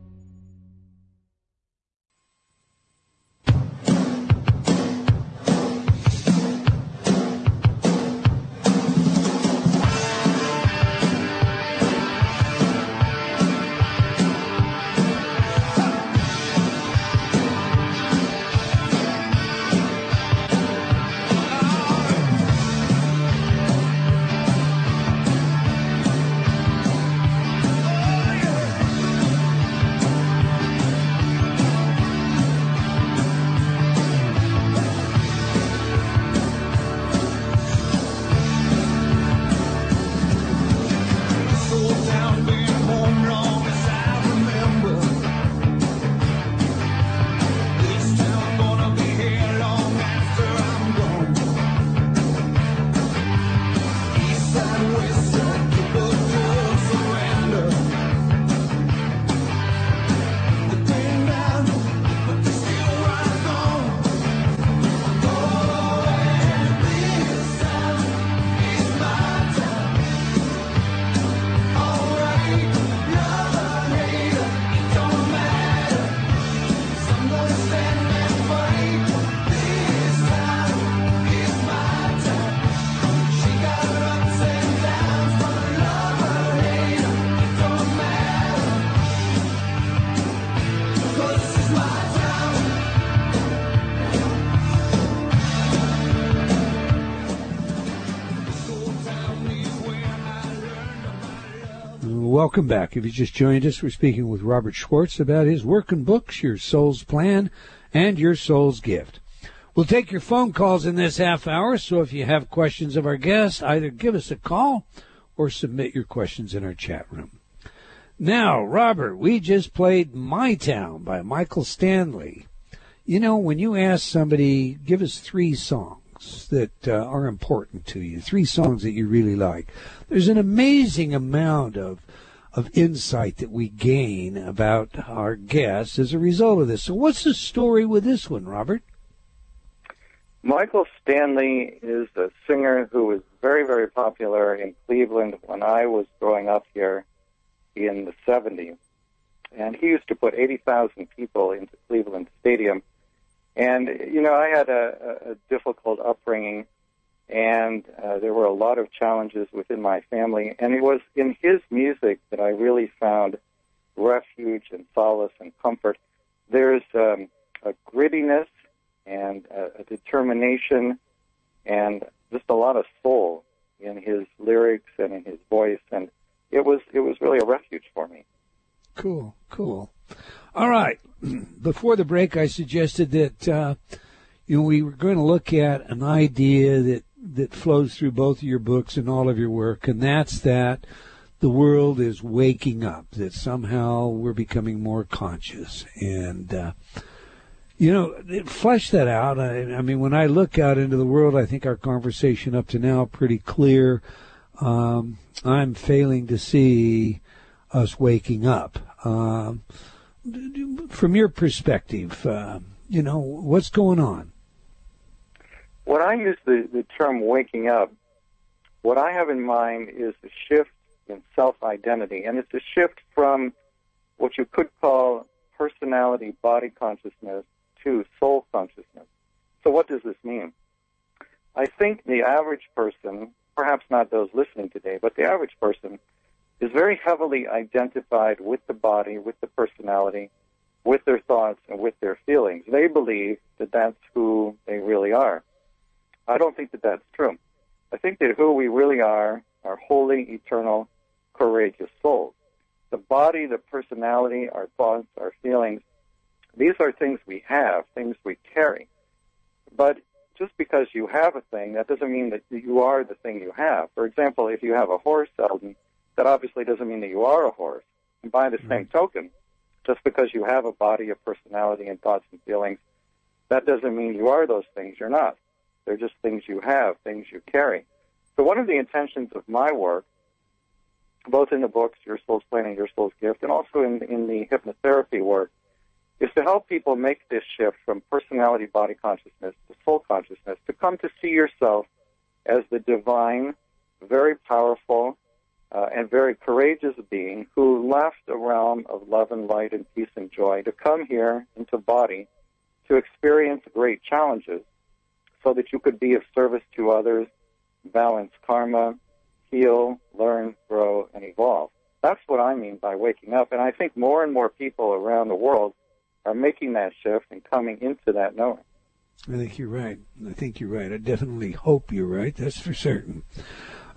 Welcome back. If you just joined us, we're speaking with Robert Schwartz about his work and books, Your Soul's Plan, and Your Soul's Gift. We'll take your phone calls in this half hour, so if you have questions of our guests, either give us a call or submit your questions in our chat room. Now, Robert, we just played My Town by Michael Stanley. You know, when you ask somebody, give us three songs that uh, are important to you, three songs that you really like, there's an amazing amount of of insight that we gain about our guests as a result of this. So, what's the story with this one, Robert? Michael Stanley is a singer who was very, very popular in Cleveland when I was growing up here in the 70s. And he used to put 80,000 people into Cleveland Stadium. And, you know, I had a, a difficult upbringing, and uh, there were a lot of challenges within my family. And it was in his music that I really found refuge and solace and comfort. There's um, a grittiness and a, a determination and just a lot of soul in his lyrics and in his voice. And it was it was really a refuge for me. Cool, cool. All right. [CLEARS THROAT] Before the break, I suggested that uh, you know we were going to look at an idea that that flows through both of your books and all of your work, and that's that the world is waking up. That somehow we're becoming more conscious, and uh, you know, flesh that out. I, I mean, when I look out into the world, I think our conversation up to now pretty clear um, I'm failing to see us waking up. Um, from your perspective, uh, you know, what's going on? When I use the, the term waking up, what I have in mind is the shift in self identity, and it's a shift from what you could call personality body consciousness to soul consciousness. So, what does this mean? I think the average person perhaps not those listening today, but the average person is very heavily identified with the body, with the personality, with their thoughts, and with their feelings. They believe that that's who they really are. I don't think that that's true. I think that who we really are are holy, eternal, courageous souls. The body, the personality, our thoughts, our feelings, these are things we have, things we carry. But just because you have a thing, that doesn't mean that you are the thing you have. For example, if you have a horse, Eldon, that obviously doesn't mean that you are a horse. And by the mm-hmm. same token, just because you have a body, a personality, and thoughts and feelings, that doesn't mean you are those things. You're not. They're just things you have, things you carry. So one of the intentions of my work, both in the books, Your Soul's Plan and Your Soul's Gift, and also in, in the hypnotherapy work, is to help people make this shift from personality body consciousness to soul consciousness, to come to see yourself as the divine, very powerful, uh, and very courageous being who left a realm of love and light and peace and joy to come here into body to experience great challenges so that you could be of service to others, balance karma, heal, learn, grow, and evolve. That's what I mean by waking up. And I think more and more people around the world are making that shift and coming into that knowing. I think you're right. I think you're right. I definitely hope you're right. That's for certain.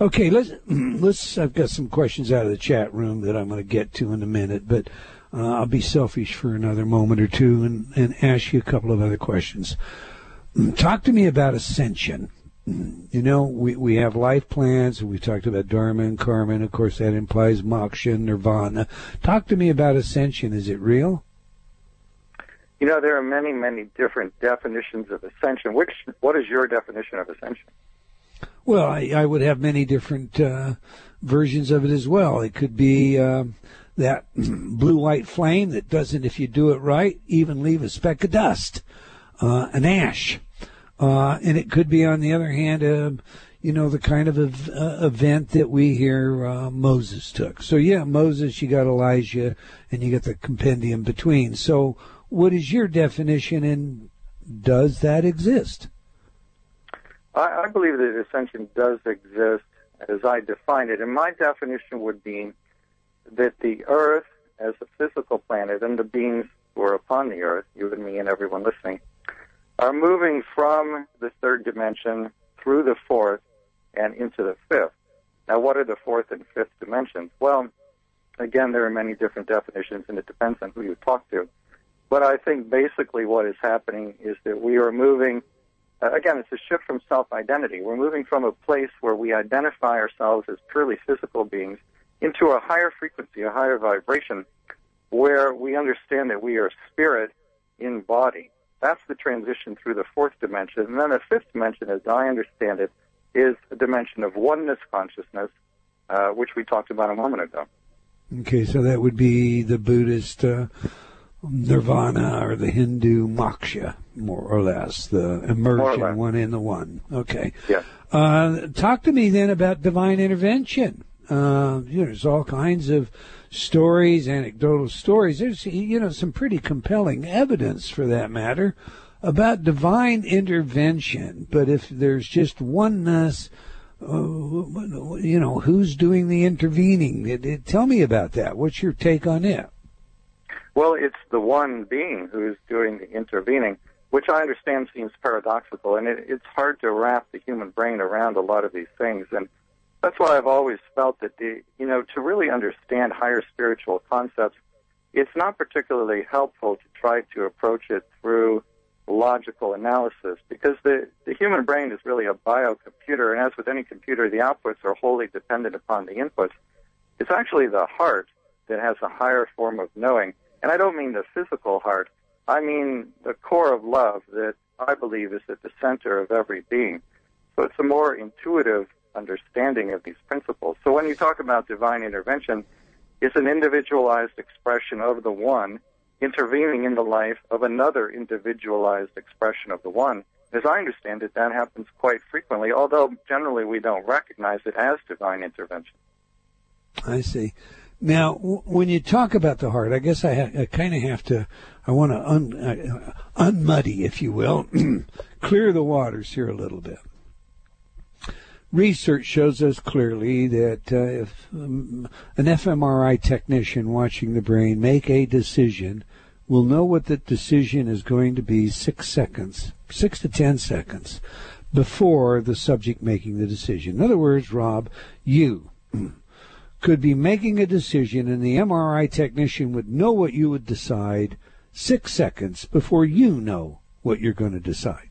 Okay, let's [CLEARS THROAT] let's. I've got some questions out of the chat room that I'm going to get to in a minute, but uh, I'll be selfish for another moment or two and and ask you a couple of other questions. Talk to me about ascension. You know, we, we have life plans, we talked about Dharma and Karma, and of course that implies moksha and nirvana. Talk to me about ascension. Is it real? You know, there are many, many different definitions of ascension. Which, what is your definition of ascension? Well, I, I would have many different uh, versions of it as well. It could be uh, that [CLEARS THROAT] blue-white flame that doesn't, if you do it right, even leave a speck of dust, an ash. Uh, and it could be, on the other hand, uh, you know, the kind of ev- uh, event that we hear uh, Moses took. So yeah, Moses, you got Elijah, and you got the compendium between. So what is your definition, and does that exist? I, I believe that ascension does exist as I define it, and my definition would be that the Earth, as a physical planet, and the beings who are upon the Earth, you and me and everyone listening, are moving from the third dimension through the fourth and into the fifth. Now, what are the fourth and fifth dimensions? Well, again, there are many different definitions, and it depends on who you talk to. But I think basically what is happening is that we are moving, uh, again, it's a shift from self identity. We're moving from a place where we identify ourselves as purely physical beings into a higher frequency, a higher vibration, where we understand that we are spirit in body. That's the transition through the fourth dimension. And then the fifth dimension, as I understand it, is a dimension of oneness consciousness, uh, which we talked about a moment ago. Okay, so that would be the Buddhist uh, nirvana or the Hindu moksha, more or less, the immersion less. one in the one. Okay. Yeah. Uh, talk to me then about divine intervention. Uh, you know, there's all kinds of stories, anecdotal stories. There's, you know, some pretty compelling evidence for that matter about divine intervention. But if there's just oneness, uh, you know, who's doing the intervening? Tell me about that. What's your take on it? Well, it's the one being who's doing the intervening, which I understand seems paradoxical, and it, it's hard to wrap the human brain around a lot of these things. And that's why I've always felt that the, you know, to really understand higher spiritual concepts, it's not particularly helpful to try to approach it through logical analysis because the, the human brain is really a biocomputer, and as with any computer, the outputs are wholly dependent upon the inputs. It's actually the heart that has a higher form of knowing. And I don't mean the physical heart. I mean the core of love that I believe is at the center of every being. So it's a more intuitive understanding of these principles. So when you talk about divine intervention, it's an individualized expression of the one intervening in the life of another individualized expression of the one. As I understand it, that happens quite frequently, although generally we don't recognize it as divine intervention. I see. Now, when you talk about the heart, I guess I, ha- I kind of have to, I want to un, uh, unmuddy, if you will, [CLEARS THROAT] clear the waters here a little bit. Research shows us clearly that uh, if um, an fMRI technician watching the brain make a decision, will know what the decision is going to be six seconds, six to ten seconds before the subject making the decision. In other words, Rob, you [CLEARS THROAT] could be making a decision and the MRI technician would know what you would decide six seconds before you know what you're going to decide.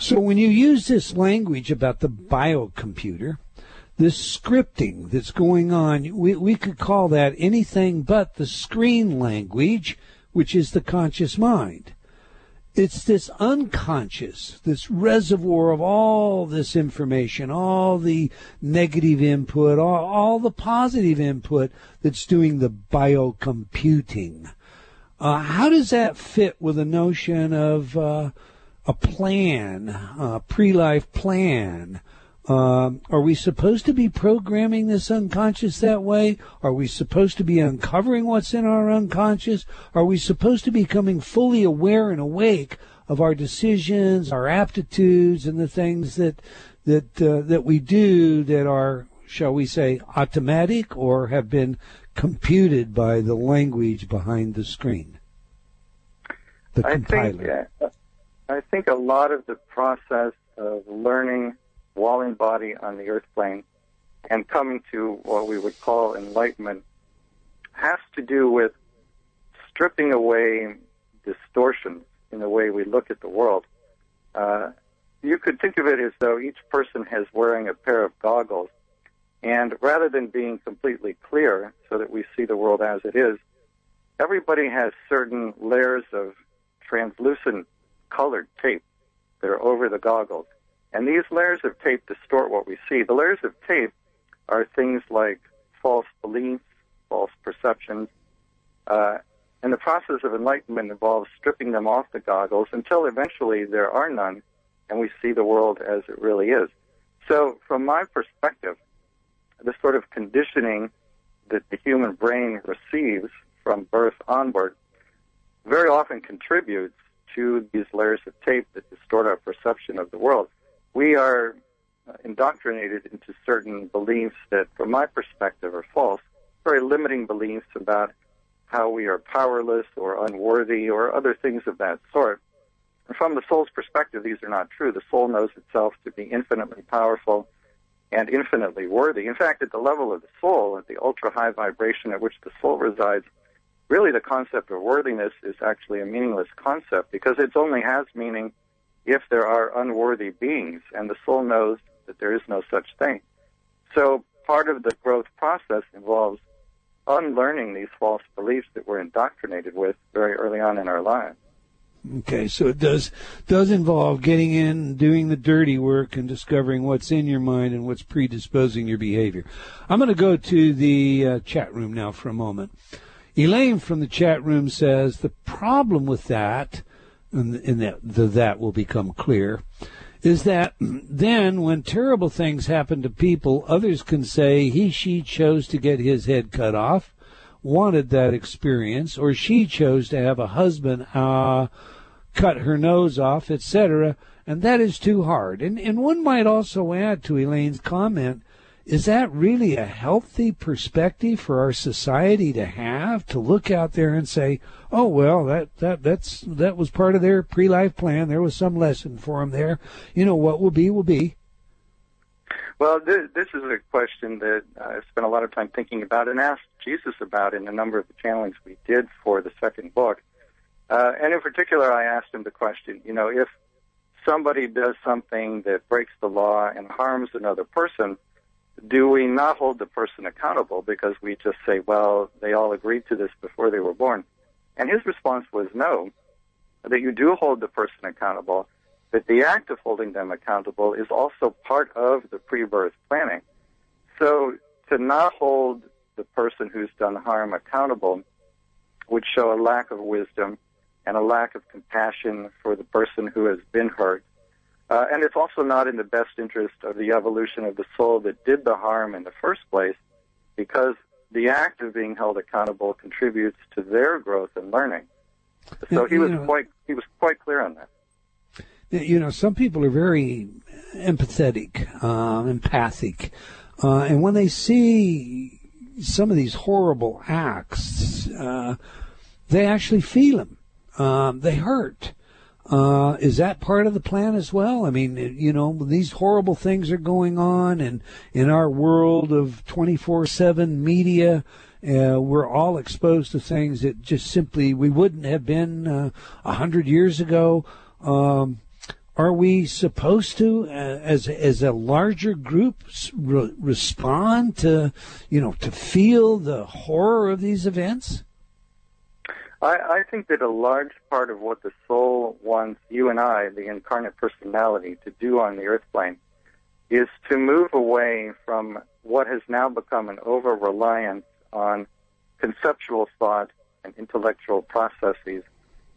So when you use this language about the biocomputer, this scripting that's going on, we, we could call that anything but the screen language, which is the conscious mind. It's this unconscious, this reservoir of all this information, all the negative input, all, all the positive input that's doing the biocomputing. Uh, how does that fit with the notion of uh, a plan, a pre-life plan? Um, are we supposed to be programming this unconscious that way? Are we supposed to be uncovering what's in our unconscious? Are we supposed to be becoming fully aware and awake of our decisions, our aptitudes, and the things that that uh, that we do that are, shall we say, automatic or have been computed by the language behind the screen? The I compiler. think, yeah, I think a lot of the process of learning in body on the earth plane and coming to what we would call enlightenment has to do with stripping away distortions in the way we look at the world. Uh, you could think of it as though each person has wearing a pair of goggles, and rather than being completely clear so that we see the world as it is, everybody has certain layers of translucent colored tape that are over the goggles. And these layers of tape distort what we see. The layers of tape are things like false beliefs, false perceptions, uh, and the process of enlightenment involves stripping them off the goggles until eventually there are none and we see the world as it really is. So, from my perspective, the sort of conditioning that the human brain receives from birth onward very often contributes to these layers of tape that distort our perception of the world. We are uh, indoctrinated into certain beliefs that, from my perspective, are false, very limiting beliefs about how we are powerless or unworthy or other things of that sort. And from the soul's perspective, these are not true. The soul knows itself to be infinitely powerful, and infinitely worthy. In fact, at the level of the soul, at the ultra high vibration at which the soul resides, really the concept of worthiness is actually a meaningless concept because it only has meaning if there are unworthy beings, and the soul knows that there is no such thing. So part of the growth process involves unlearning these false beliefs that we're indoctrinated with very early on in our lives. Okay, so it does does involve getting in, doing the dirty work, and discovering what's in your mind and what's predisposing your behavior. I'm going to go to the uh, chat room now for a moment. Elaine from the chat room says the problem with that, and, and that the, that will become clear, is that then when terrible things happen to people, others can say he she chose to get his head cut off wanted that experience, or she chose to have a husband uh, cut her nose off, etc., and that is too hard. And, and one might also add to Elaine's comment is that really a healthy perspective for our society to have to look out there and say oh well that that that's that was part of their pre-life plan. There was some lesson for them there. You know what will be will be. Well, this, is a question that I spent a lot of time thinking about and asked Jesus about in a number of the channelings we did for the second book. Uh, and in particular, I asked him the question, you know, if somebody does something that breaks the law and harms another person, do we not hold the person accountable because we just say, well, they all agreed to this before they were born? And his response was no, that you do hold the person accountable that the act of holding them accountable is also part of the pre-birth planning. So to not hold the person who's done harm accountable would show a lack of wisdom and a lack of compassion for the person who has been hurt. Uh, and it's also not in the best interest of the evolution of the soul that did the harm in the first place because the act of being held accountable contributes to their growth and learning. So he was quite he was quite clear on that you know, some people are very empathetic, um, empathic, uh, and when they see some of these horrible acts, uh, they actually feel them. Um, they hurt. Uh, is that part of the plan as well? I mean, you know, these horrible things are going on, and in our world of 24/7 media, uh, we're all exposed to things that just simply we wouldn't have been uh, a uh, hundred years ago. Um, are we supposed to, uh, as as a larger group, re- respond to, you know, to feel the horror of these events? I, I think that a large part of what the soul wants you and I, the incarnate personality, to do on the earth plane is to move away from what has now become an over reliance on conceptual thought and intellectual processes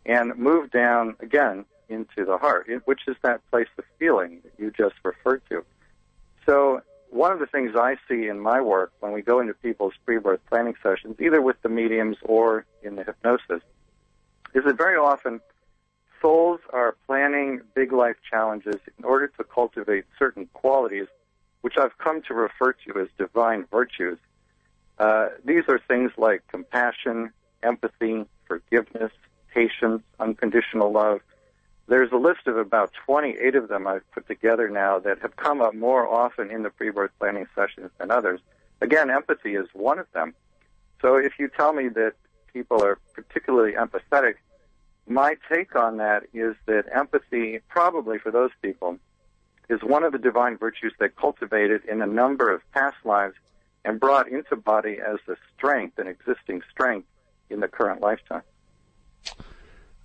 and move down again into the heart, which is that place of feeling that you just referred to. So one of the things I see in my work when we go into people's pre-birth planning sessions, either with the mediums or in the hypnosis, is that very often souls are planning big life challenges in order to cultivate certain qualities, which I've come to refer to as divine virtues. Uh, these are things like compassion, empathy, forgiveness, patience, unconditional love, there's a list of about 28 of them I've put together now that have come up more often in the pre-birth planning sessions than others. Again, empathy is one of them. So if you tell me that people are particularly empathetic, my take on that is that empathy, probably for those people, is one of the divine virtues that cultivated in a number of past lives and brought into body as a strength, an existing strength in the current lifetime.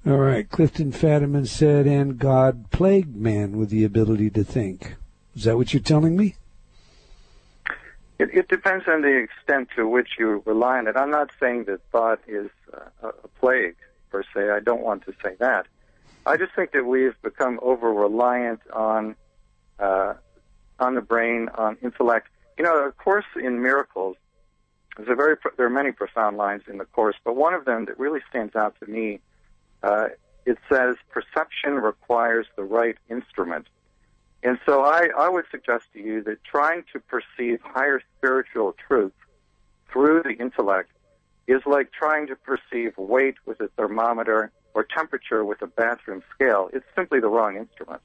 All right. Clifton Fadiman said, and God plagued man with the ability to think. Is that what you're telling me? It, it depends on the extent to which you rely on it. I'm not saying that thought is uh, a plague, per se. I don't want to say that. I just think that we've become over reliant on uh, on the brain, on intellect. You know, A Course in Miracles, there's a very there are many profound lines in the course, but one of them that really stands out to me uh, it says perception requires the right instrument. And so I, I would suggest to you that trying to perceive higher spiritual truth through the intellect is like trying to perceive weight with a thermometer or temperature with a bathroom scale. It's simply the wrong instrument.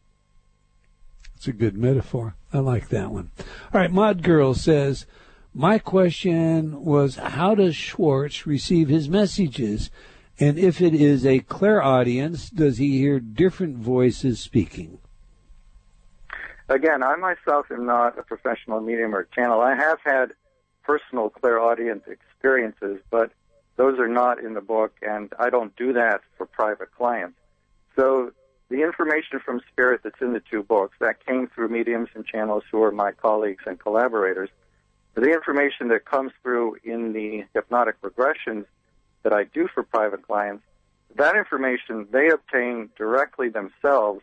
It's a good metaphor. I like that one. All right, Mod Girl says, my question was, how does Schwartz receive his messages? And if it is a clairaudience, does he hear different voices speaking? Again, I myself am not a professional medium or channel. I have had personal clairaudient experiences, but those are not in the book, and I don't do that for private clients. So the information from Spirit that's in the two books, that came through mediums and channels who are my colleagues and collaborators. The information that comes through in the hypnotic regressions that I do for private clients, that information they obtain directly themselves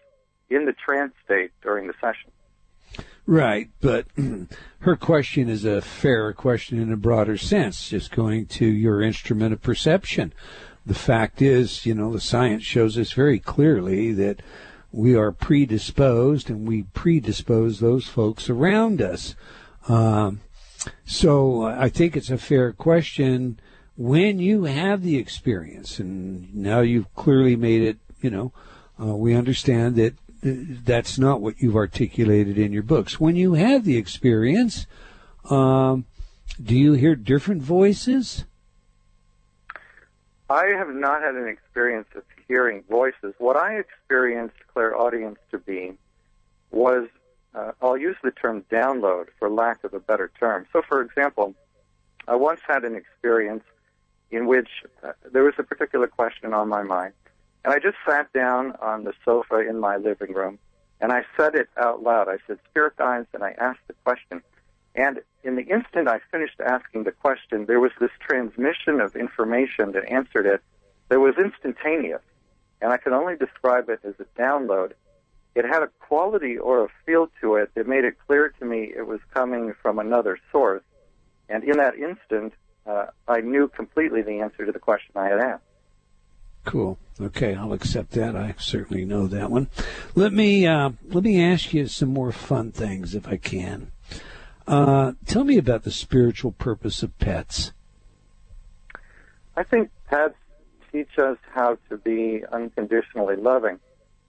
in the trance state during the session. Right, but [CLEARS THROAT] her question is a fair question in a broader sense, just going to your instrument of perception. The fact is, you know, the science shows us very clearly that we are predisposed and we predispose those folks around us. Um, so I think it's a fair question when you have the experience, and now you've clearly made it, you know, uh, we understand that that's not what you've articulated in your books. When you have the experience, um, do you hear different voices? I have not had an experience of hearing voices. What I experienced clairaudience to be was, uh, I'll use the term download for lack of a better term. So, for example, I once had an experience in which uh, there was a particular question on my mind, and I just sat down on the sofa in my living room and I said it out loud. I said, Spirit guides, and I asked the question. And in the instant I finished asking the question, there was this transmission of information that answered it that was instantaneous. And I can only describe it as a download. It had a quality or a feel to it that made it clear to me it was coming from another source. And in that instant, uh, I knew completely the answer to the question I had asked. Cool. Okay, I'll accept that. I certainly know that one. Let me uh, let me ask you some more fun things, if I can. Uh, tell me about the spiritual purpose of pets. I think pets teach us how to be unconditionally loving.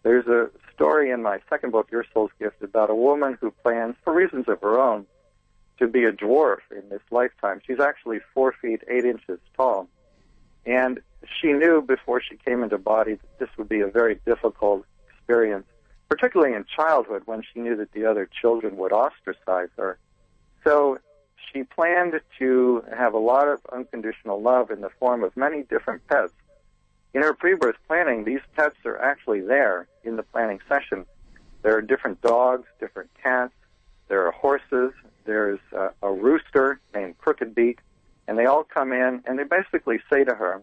There's a story in my second book, Your Soul's Gift, about a woman who plans, for reasons of her own, to be a dwarf in this lifetime. She's actually four feet eight inches tall. And she knew before she came into body that this would be a very difficult experience, particularly in childhood when she knew that the other children would ostracize her. So she planned to have a lot of unconditional love in the form of many different pets. In her pre-birth planning, these pets are actually there in the planning session. There are different dogs, different cats, there are horses, there's a, a rooster named Crooked Beak, and they all come in and they basically say to her,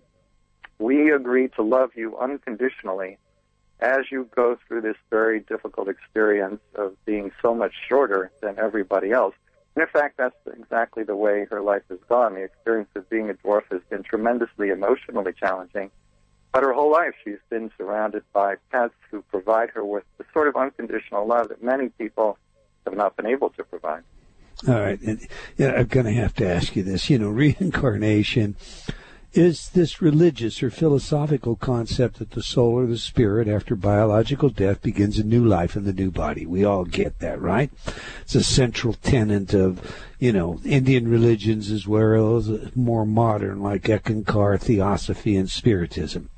we agree to love you unconditionally as you go through this very difficult experience of being so much shorter than everybody else. And in fact, that's exactly the way her life has gone. The experience of being a dwarf has been tremendously emotionally challenging. But her whole life, she's been surrounded by pets who provide her with the sort of unconditional love that many people have not been able to provide. All right. And, yeah, I'm going to have to ask you this. You know, [LAUGHS] reincarnation is this religious or philosophical concept that the soul or the spirit after biological death begins a new life in the new body. We all get that, right? It's a central tenet of, you know, Indian religions as well as more modern like Eckankar, Theosophy, and Spiritism.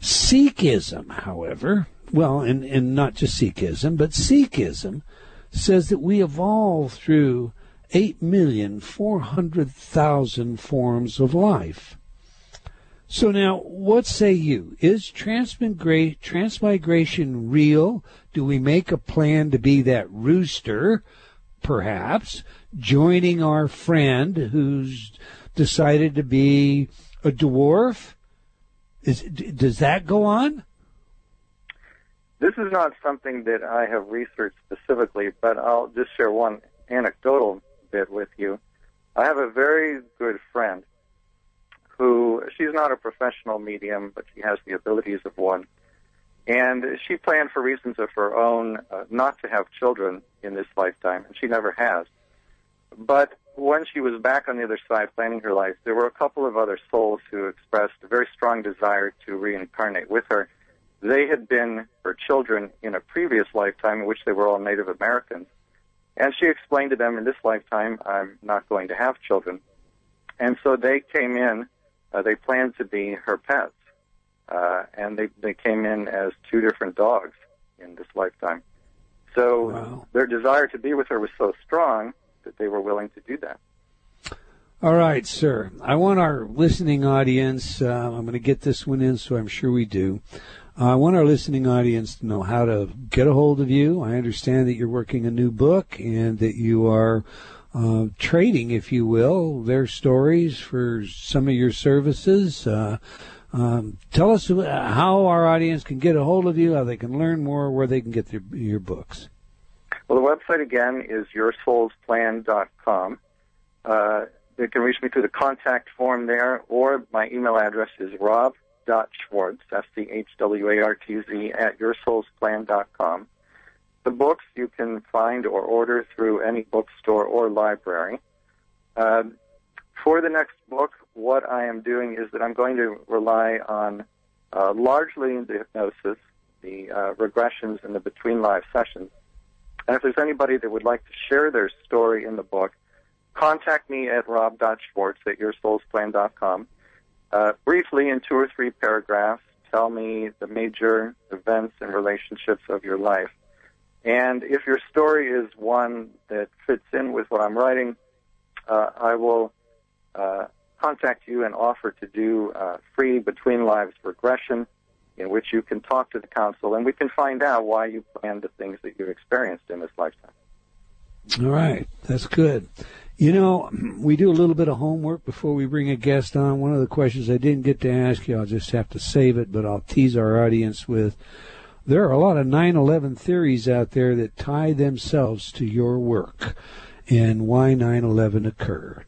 Sikhism, however, well, and, and not just Sikhism, but Sikhism says that we evolve through 8,400,000 forms of life. So now, what say you? Is transmigration real? Do we make a plan to be that rooster, perhaps, joining our friend who's decided to be a dwarf? Is, does that go on? This is not something that I have researched specifically, but I'll just share one anecdotal bit with you. I have a very good friend who she's not a professional medium, but she has the abilities of one. And she planned for reasons of her own uh, not to have children in this lifetime, and she never has. But when she was back on the other side planning her life, there were a couple of other souls who expressed a very strong desire to reincarnate with her. they had been her children in a previous lifetime in which they were all Native Americans. And she explained to them, in this lifetime, I'm not going to have children. And so they came in, uh, they planned to be her pets. Uh, and they, they came in as two different dogs in this lifetime. So Wow. their desire to be with her was so strong that they were willing to do that. All right, sir. I want our listening audience, uh, I'm going to get this one in, so I'm sure we do. Uh, I want our listening audience to know how to get a hold of you. I understand that you're working a new book and that you are uh, trading, if you will, their stories for some of your services. Uh, um, tell us how our audience can get a hold of you, how they can learn more, where they can get their, your books. Well, the website again is yoursoulsplan.com. Uh, they can reach me through the contact form there, or my email address is rob.schwartz, S-C-H-W-A-R-T-Z, That's the h w a r t z at yoursoulsplan.com. The books you can find or order through any bookstore or library. Uh, for the next book, what I am doing is that I'm going to rely on uh, largely the hypnosis, the uh, regressions, and the between live sessions. And if there's anybody that would like to share their story in the book, contact me at rob.schwartz at yoursoulsplan.com. Uh, briefly, in two or three paragraphs, tell me the major events and relationships of your life. And if your story is one that fits in with what I'm writing, uh, I will uh, contact you and offer to do uh, free between lives regression in which you can talk to the council and we can find out why you planned the things that you've experienced in this lifetime. All right, that's good. You know, we do a little bit of homework before we bring a guest on. One of the questions I didn't get to ask you, I'll just have to save it, but I'll tease our audience with. There are a lot of 9/11 theories out there that tie themselves to your work and why 9/11 occurred.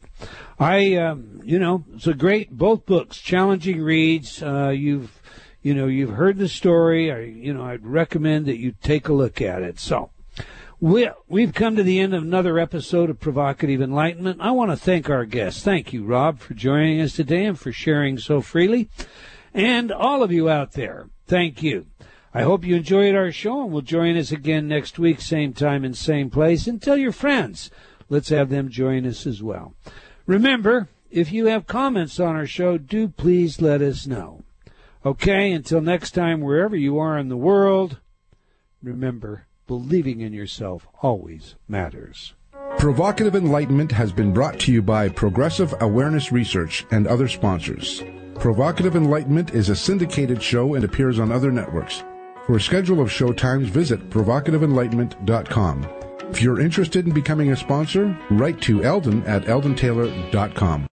I, um, you know, it's a great both books, challenging reads. Uh, you've, you know, you've heard the story. I, you know, I'd recommend that you take a look at it. So. We, we've come to the end of another episode of Provocative Enlightenment. I want to thank our guests. Thank you, Rob, for joining us today and for sharing so freely. And all of you out there, thank you. I hope you enjoyed our show and will join us again next week, same time and same place. And tell your friends. Let's have them join us as well. Remember, if you have comments on our show, do please let us know. Okay, until next time, wherever you are in the world, remember, believing in yourself always matters. Provocative Enlightenment has been brought to you by Progressive Awareness Research and other sponsors. Provocative Enlightenment is a syndicated show and appears on other networks. For a schedule of show times, visit provocativeenlightenment.com. If you're interested in becoming a sponsor, write to Eldon at eldontaylor.com.